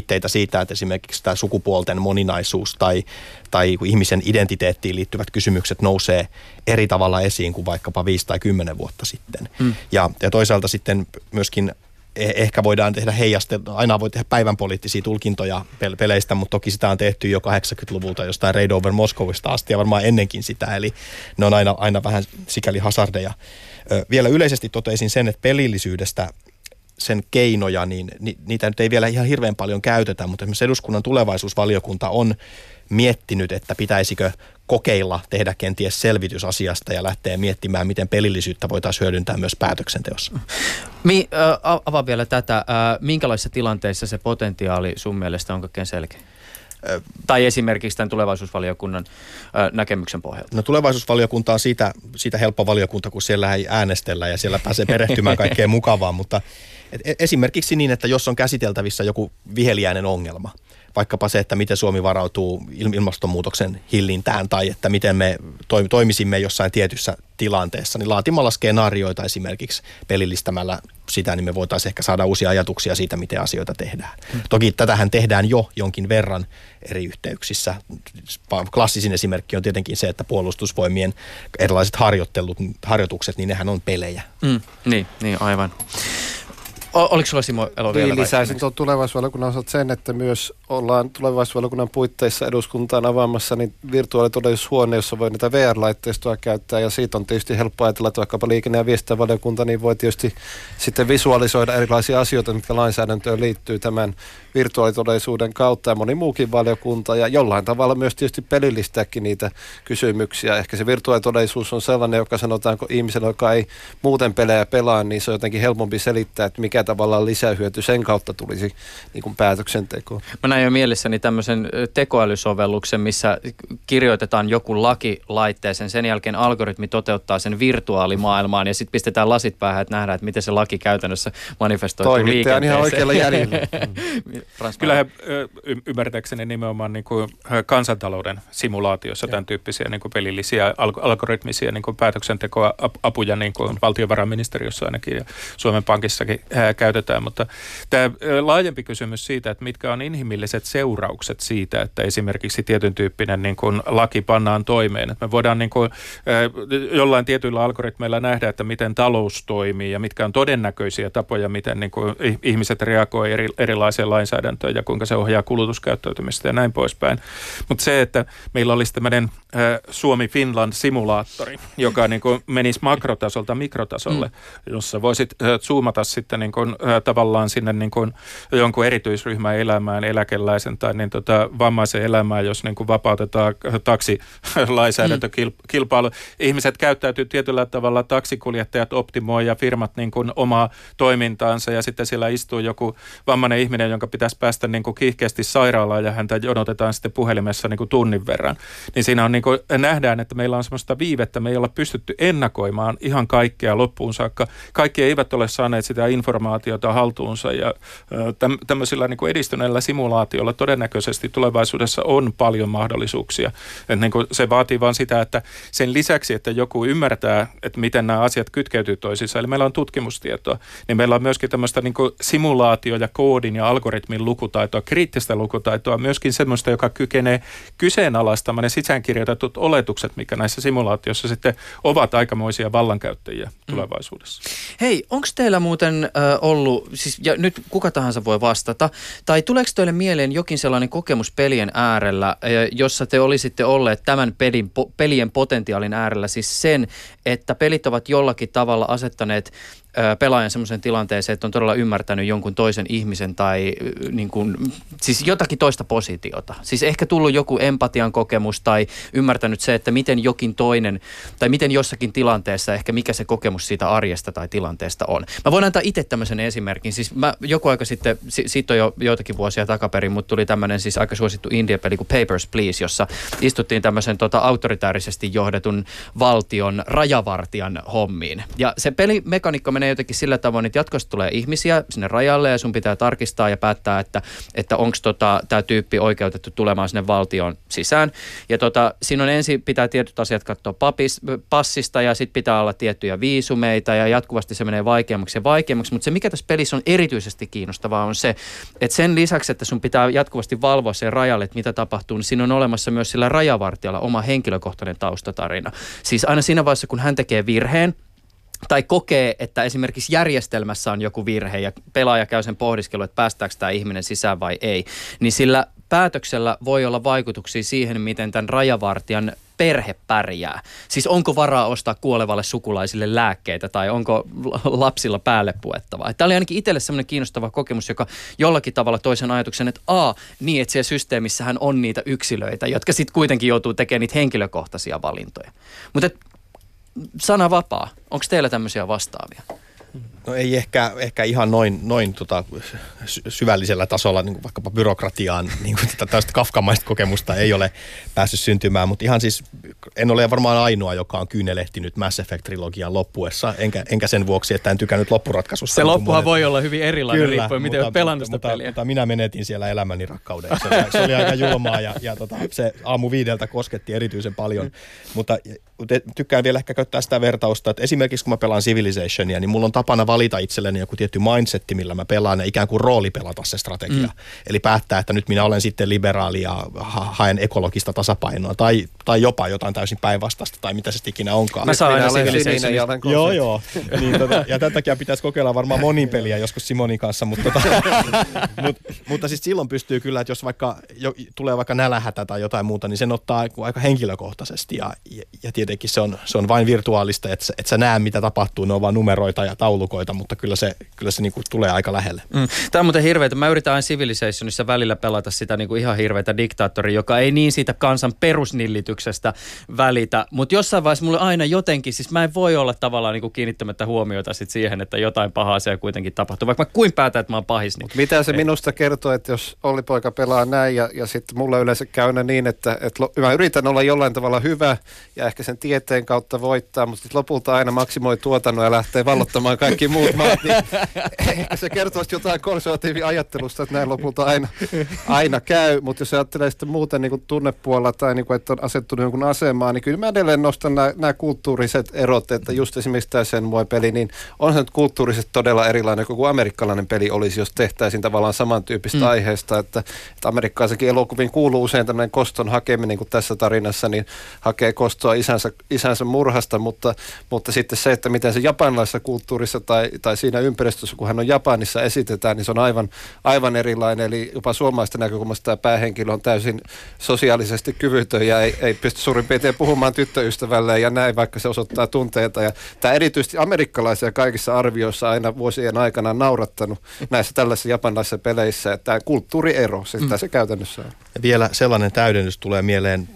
viitteitä siitä, että esimerkiksi tämä sukupuolten moninaisuus tai, tai ihmisen identiteettiin liittyvät kysymykset nousee eri tavalla esiin kuin vaikkapa 5 tai 10 vuotta sitten. Mm. Ja, ja toisaalta sitten myöskin e, ehkä voidaan tehdä heijaste, aina voi tehdä päivän poliittisia tulkintoja peleistä, mutta toki sitä on tehty jo 80-luvulta jostain Raid Over Moscowista asti ja varmaan ennenkin sitä, eli ne on aina, aina vähän sikäli hasardeja. Vielä yleisesti toteisin sen, että pelillisyydestä sen keinoja, niin niitä nyt ei vielä ihan hirveän paljon käytetä, mutta esimerkiksi eduskunnan tulevaisuusvaliokunta on miettinyt, että pitäisikö kokeilla tehdä kenties selvitys asiasta ja lähteä miettimään, miten pelillisyyttä voitaisiin hyödyntää myös päätöksenteossa. Mi, äh, avaa vielä tätä. Äh, minkälaisissa tilanteissa se potentiaali sun mielestä on kaikkein selkeä? tai esimerkiksi tämän tulevaisuusvaliokunnan näkemyksen pohjalta? No tulevaisuusvaliokunta on siitä, siitä helppo valiokunta, kun siellä ei äänestellä ja siellä pääsee perehtymään kaikkeen mukavaan, mutta et e, esimerkiksi niin, että jos on käsiteltävissä joku viheliäinen ongelma, vaikkapa se, että miten Suomi varautuu ilmastonmuutoksen hillintään tai että miten me toimisimme jossain tietyssä tilanteessa, niin laatimalla skenaarioita esimerkiksi pelillistämällä sitä, niin me voitaisiin ehkä saada uusia ajatuksia siitä, miten asioita tehdään. Hmm. Toki tätähän tehdään jo jonkin verran eri yhteyksissä. Klassisin esimerkki on tietenkin se, että puolustusvoimien erilaiset harjoittelut, harjoitukset, niin nehän on pelejä. Mm, niin, niin, aivan. O, oliko sulla Simo Elo vielä? Niin, lisäisin tuon tulevaisuusvaliokunnan osalta sen, että myös ollaan tulevaisuusvaliokunnan puitteissa eduskuntaan avaamassa niin virtuaalitodellisuushuone, jossa voi näitä VR-laitteistoa käyttää ja siitä on tietysti helppo ajatella, että vaikkapa liikenne- ja viestintävaliokunta niin voi tietysti sitten visualisoida erilaisia asioita, mitkä lainsäädäntöön liittyy tämän virtuaalitodellisuuden kautta ja moni muukin valiokunta ja jollain tavalla myös tietysti pelillistääkin niitä kysymyksiä. Ehkä se virtuaalitodellisuus on sellainen, joka sanotaanko ihmisellä, joka ei muuten pelejä pelaa, niin se on jotenkin helpompi selittää, että mikä tavallaan lisähyöty sen kautta tulisi niin kuin päätöksentekoon. Mä näin jo mielessäni tämmöisen tekoälysovelluksen, missä kirjoitetaan joku laki laitteeseen, sen jälkeen algoritmi toteuttaa sen virtuaalimaailmaan ja sitten pistetään lasit päähän, että nähdään, että miten se laki käytännössä manifestoituu Toimittaja on ihan oikealla jäljellä. Kyllä he y- ymmärtääkseni nimenomaan niin kuin kansantalouden simulaatiossa tämän tyyppisiä niin kuin pelillisiä algoritmisia niin kuin päätöksentekoa apuja niin kuin valtiovarainministeriössä ainakin ja Suomen Pankissakin käytetään. Mutta tämä laajempi kysymys siitä, että mitkä on inhimilliset seuraukset siitä, että esimerkiksi tietyn tyyppinen niin kuin laki pannaan toimeen. Että me voidaan niin kuin, jollain tietyillä algoritmeilla nähdä, että miten talous toimii ja mitkä on todennäköisiä tapoja, miten niin kuin ihmiset reagoivat eri, erilaiseen lainsäädäntöön ja kuinka se ohjaa kulutuskäyttäytymistä ja näin poispäin. Mutta se, että meillä olisi tämmöinen Suomi-Finland-simulaattori, joka niin kuin menisi makrotasolta mikrotasolle, mm. jossa voisit zoomata sitten niin kuin, tavallaan sinne niin kuin jonkun erityisryhmän elämään, eläkeläisen tai niin tota, vammaisen elämään, jos niin kuin vapautetaan taksilainsäädäntökilpailu. Mm. Ihmiset käyttäytyy tietyllä tavalla, taksikuljettajat optimoi ja firmat niin kuin omaa toimintaansa ja sitten siellä istuu joku vammainen ihminen, jonka pitäisi päästä niin kuin kiihkeästi sairaalaan ja häntä jonotetaan sitten puhelimessa niin kuin tunnin verran. Niin siinä on niin kuin, nähdään, että meillä on sellaista viivettä, me ei olla pystytty ennakoimaan ihan kaikkea loppuun saakka. Kaikki eivät ole saaneet sitä informaatiota haltuunsa ja täm, tämmöisillä niin kuin edistyneillä simulaatioilla todennäköisesti tulevaisuudessa on paljon mahdollisuuksia. että niin kuin se vaatii vain sitä, että sen lisäksi, että joku ymmärtää, että miten nämä asiat kytkeytyy toisiinsa, eli meillä on tutkimustietoa, niin meillä on myöskin tämmöistä niin simulaatio- ja koodin ja algoritmin lukutaitoa, kriittistä lukutaitoa, myöskin semmoista, joka kykenee kyseenalaistamaan ne sisäänkirjoitetut oletukset, mikä näissä simulaatioissa sitten ovat aikamoisia vallankäyttäjiä mm. tulevaisuudessa. Hei, onko teillä muuten äh, ollut, siis, ja nyt kuka tahansa voi vastata, tai tuleeko teille mieleen jokin sellainen kokemus pelien äärellä, äh, jossa te olisitte olleet tämän pelin, pelien potentiaalin äärellä, siis sen, että pelit ovat jollakin tavalla asettaneet pelaajan semmoisen tilanteeseen, että on todella ymmärtänyt jonkun toisen ihmisen tai niin kuin, siis jotakin toista positiota. Siis ehkä tullut joku empatian kokemus tai ymmärtänyt se, että miten jokin toinen tai miten jossakin tilanteessa ehkä mikä se kokemus siitä arjesta tai tilanteesta on. Mä voin antaa itse tämmöisen esimerkin. Siis mä joku aika sitten, siitä on jo joitakin vuosia takaperin, mutta tuli tämmöinen siis aika suosittu India-peli kuin Papers, Please, jossa istuttiin tämmöisen tota, autoritäärisesti johdetun valtion rajavartijan hommiin. Ja se pelimekaniikka menee jotenkin sillä tavoin, että jatkossa tulee ihmisiä sinne rajalle ja sun pitää tarkistaa ja päättää, että, että onko tota, tämä tyyppi oikeutettu tulemaan sinne valtion sisään. Ja tota, siinä on ensin pitää tietyt asiat katsoa papis, passista ja sitten pitää olla tiettyjä viisumeita ja jatkuvasti se menee vaikeammaksi ja vaikeammaksi. Mutta se mikä tässä pelissä on erityisesti kiinnostavaa on se, että sen lisäksi, että sun pitää jatkuvasti valvoa sen rajalle, että mitä tapahtuu, niin siinä on olemassa myös sillä rajavartijalla oma henkilökohtainen taustatarina. Siis aina siinä vaiheessa, kun hän tekee virheen, tai kokee, että esimerkiksi järjestelmässä on joku virhe ja pelaaja käy sen pohdiskelu, että päästääkö tämä ihminen sisään vai ei, niin sillä päätöksellä voi olla vaikutuksia siihen, miten tämän rajavartijan perhe pärjää. Siis onko varaa ostaa kuolevalle sukulaisille lääkkeitä tai onko lapsilla päälle puettavaa. Tämä oli ainakin itselle semmoinen kiinnostava kokemus, joka jollakin tavalla toisen ajatuksen, että a, niin että siellä systeemissähän on niitä yksilöitä, jotka sitten kuitenkin joutuu tekemään niitä henkilökohtaisia valintoja. Mutta sana vapaa. Onko teillä tämmöisiä vastaavia? No ei ehkä, ehkä ihan noin, noin tota, syvällisellä tasolla, niin vaikkapa byrokratiaan, niin kuin tätä tästä kafkamaista kokemusta ei ole päässyt syntymään, mutta ihan siis en ole varmaan ainoa, joka on kyynelehtinyt Mass Effect-trilogian loppuessa, enkä, enkä sen vuoksi, että en tykännyt loppuratkaisusta. Se niin loppuhan monet... voi olla hyvin erilainen, Kyllä, riippuen miten olet pelannut sitä mutta, peliä. Mutta minä menetin siellä elämäni rakkauden. Se oli, se oli aika julmaa ja, ja tota, se aamu viideltä kosketti erityisen paljon, mutta tykkään vielä ehkä käyttää sitä vertausta, että esimerkiksi kun mä pelaan Civilizationia, niin mulla on tapana valita itselleni joku tietty mindsetti, millä mä pelaan ja ikään kuin rooli pelata se strategia. Mm. Eli päättää, että nyt minä olen sitten liberaali ja ha- haen ekologista tasapainoa tai, tai jopa jotain täysin päinvastaista tai mitä se ikinä onkaan. Mä saan aina Civilizationista. Joo, joo. niin, tota, ja tämän takia pitäisi kokeilla varmaan monin peliä joskus Simonin kanssa, mutta, tota, mut, mutta siis silloin pystyy kyllä, että jos vaikka jo, tulee vaikka nälähätä tai jotain muuta, niin sen ottaa aika henkilökohtaisesti ja, ja, ja tietenkin se on, se on vain virtuaalista, että et sä näe mitä tapahtuu, ne on vain numeroita ja taulukoita, mutta kyllä se, kyllä se niinku tulee aika lähelle. Mm. Tämä on muuten hirveätä. Mä yritän aina Civilizationissa välillä pelata sitä niinku ihan hirveätä diktaattoria, joka ei niin siitä kansan perusnillityksestä välitä, mutta jossain vaiheessa mulle aina jotenkin, siis mä en voi olla tavallaan niinku kiinnittämättä huomiota sit siihen, että jotain pahaa siellä kuitenkin tapahtuu, vaikka mä kuin päätän, että mä oon pahis. Niin, mitä se ei. minusta kertoo, että jos Olli poika pelaa näin ja, ja sitten mulla yleensä käy niin, että, että mä yritän olla jollain tavalla hyvä ja ehkä sen tieteen kautta voittaa, mutta sitten lopulta aina maksimoi tuotannon ja lähtee vallottamaan kaikki muut maat, niin ehkä se kertoo jotain konservatiiviajattelusta, että näin lopulta aina, aina käy, mutta jos ajattelee sitten muuten niin kuin tunnepuolella tai niin kuin, että on asettunut jonkun asemaan, niin kyllä mä edelleen nostan nämä, nämä kulttuuriset erot, että just esimerkiksi tämä sen peli, niin on se nyt kulttuurisesti todella erilainen kuin amerikkalainen peli olisi, jos tehtäisiin tavallaan samantyyppistä mm. aiheesta, että, että amerikkalaisenkin elokuviin kuuluu usein tämmöinen koston hakeminen, niin kuin tässä tarinassa, niin hakee kostoa isänsä, isänsä murhasta, mutta, mutta sitten se, että miten se japanilaisessa kulttuurissa tai, tai siinä ympäristössä, kun hän on Japanissa esitetään, niin se on aivan, aivan erilainen. Eli jopa suomalaista näkökulmasta tämä päähenkilö on täysin sosiaalisesti kyvytön ja ei, ei pysty suurin piirtein puhumaan tyttöystävälle ja näin, vaikka se osoittaa tunteita. Ja tämä erityisesti amerikkalaisia kaikissa arvioissa aina vuosien aikana naurattanut näissä tällaisissa japanilaisissa peleissä, että tämä kulttuuriero, se, mm. se käytännössä on. Ja vielä sellainen täydennys tulee mieleen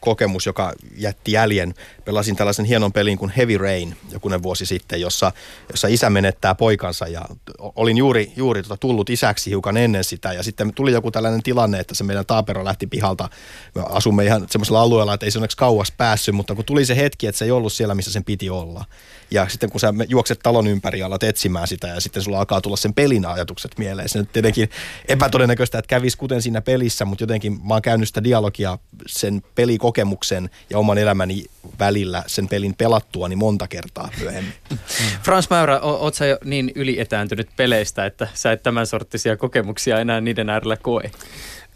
kokemus, joka jätti jäljen. Pelasin tällaisen hienon pelin kuin Heavy Rain jokunen vuosi sitten, jossa, jossa isä menettää poikansa ja olin juuri, juuri tota tullut isäksi hiukan ennen sitä ja sitten tuli joku tällainen tilanne, että se meidän taapero lähti pihalta. Me asumme ihan semmoisella alueella, että ei se onneksi kauas päässyt, mutta kun tuli se hetki, että se ei ollut siellä, missä sen piti olla. Ja sitten kun sä juokset talon ympäri ja alat etsimään sitä ja sitten sulla alkaa tulla sen pelin ajatukset mieleen. Se nyt tietenkin epätodennäköistä, että kävisi kuten siinä pelissä, mutta jotenkin mä oon käynyt sitä dialogia sen pelikokemuksen ja oman elämäni välillä sen pelin pelattua niin monta kertaa myöhemmin. Frans Mäyrä, oot sä jo niin ylietääntynyt peleistä, että sä et tämän sorttisia kokemuksia enää niiden äärellä koe?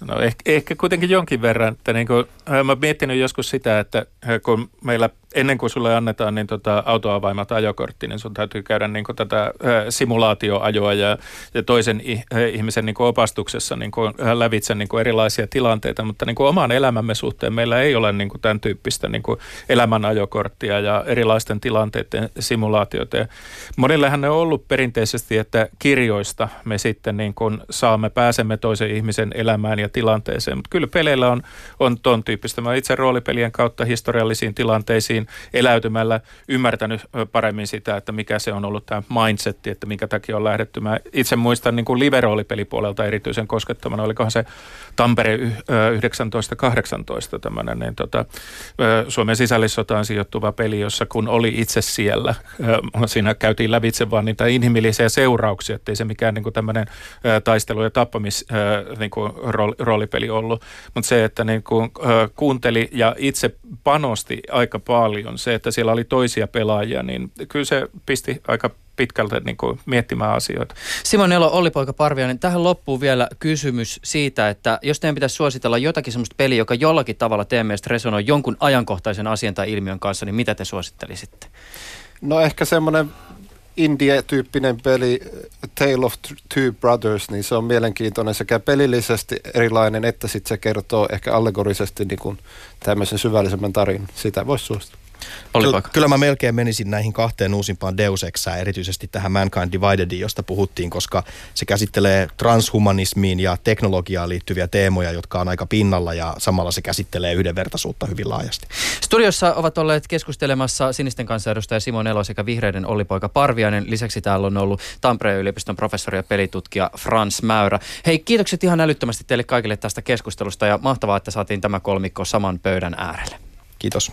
No ehkä, ehkä kuitenkin jonkin verran. Että niin kuin, mä oon miettinyt joskus sitä, että kun meillä ennen kuin sulle annetaan niin tota autoavaimat ajokortti, niin sun täytyy käydä niin kuin tätä simulaatioajoa ja, ja toisen ihmisen niin kuin opastuksessa niin kuin lävitse niin kuin erilaisia tilanteita, mutta niin kuin oman elämämme suhteen meillä ei ole niin kuin tämän tyyppistä niin kuin elämän ajokorttia ja erilaisten tilanteiden simulaatioita. Ja monillehän ne on ollut perinteisesti, että kirjoista me sitten niin kuin saamme, pääsemme toisen ihmisen elämään ja tilanteeseen, mutta kyllä peleillä on, on ton tyyppistä. Mä itse roolipelien kautta historiallisiin tilanteisiin eläytymällä ymmärtänyt paremmin sitä, että mikä se on ollut tämä mindsetti, että minkä takia on lähdetty. Mä itse muistan niin kuin live-roolipelipuolelta erityisen koskettamana, olikohan se Tampere 1918 tämmöinen niin tota, Suomen sisällissotaan sijoittuva peli, jossa kun oli itse siellä, siinä käytiin lävitse vaan niitä inhimillisiä seurauksia, ettei se mikään niin kuin tämmöinen taistelu- ja tappamis niin kuin roolipeli ollut, mutta se, että niin kuin, kuunteli ja itse panosti aika paljon paljon. Se, että siellä oli toisia pelaajia, niin kyllä se pisti aika pitkältä niin kuin miettimään asioita. Simon Elo, Olli-poika Parviainen, tähän loppuu vielä kysymys siitä, että jos teidän pitäisi suositella jotakin sellaista peliä, joka jollakin tavalla teidän mielestä resonoi jonkun ajankohtaisen asian tai ilmiön kanssa, niin mitä te suosittelisitte? No ehkä semmoinen India-tyyppinen peli Tale of Two Brothers, niin se on mielenkiintoinen sekä pelillisesti erilainen, että sitten se kertoo ehkä allegorisesti niin kuin tämmöisen syvällisemmän tarinan. Sitä voisi suositella. Kyllä, kyllä mä melkein menisin näihin kahteen uusimpaan Deus Exään, erityisesti tähän Mankind Dividediin, josta puhuttiin, koska se käsittelee transhumanismiin ja teknologiaan liittyviä teemoja, jotka on aika pinnalla ja samalla se käsittelee yhdenvertaisuutta hyvin laajasti. Studiossa ovat olleet keskustelemassa sinisten kansanedustaja Simo Nelo sekä vihreiden Olli-Poika Parviainen. Lisäksi täällä on ollut Tampereen yliopiston professori ja pelitutkija Frans Mäyrä. Hei, kiitokset ihan älyttömästi teille kaikille tästä keskustelusta ja mahtavaa, että saatiin tämä kolmikko saman pöydän äärelle. Kiitos.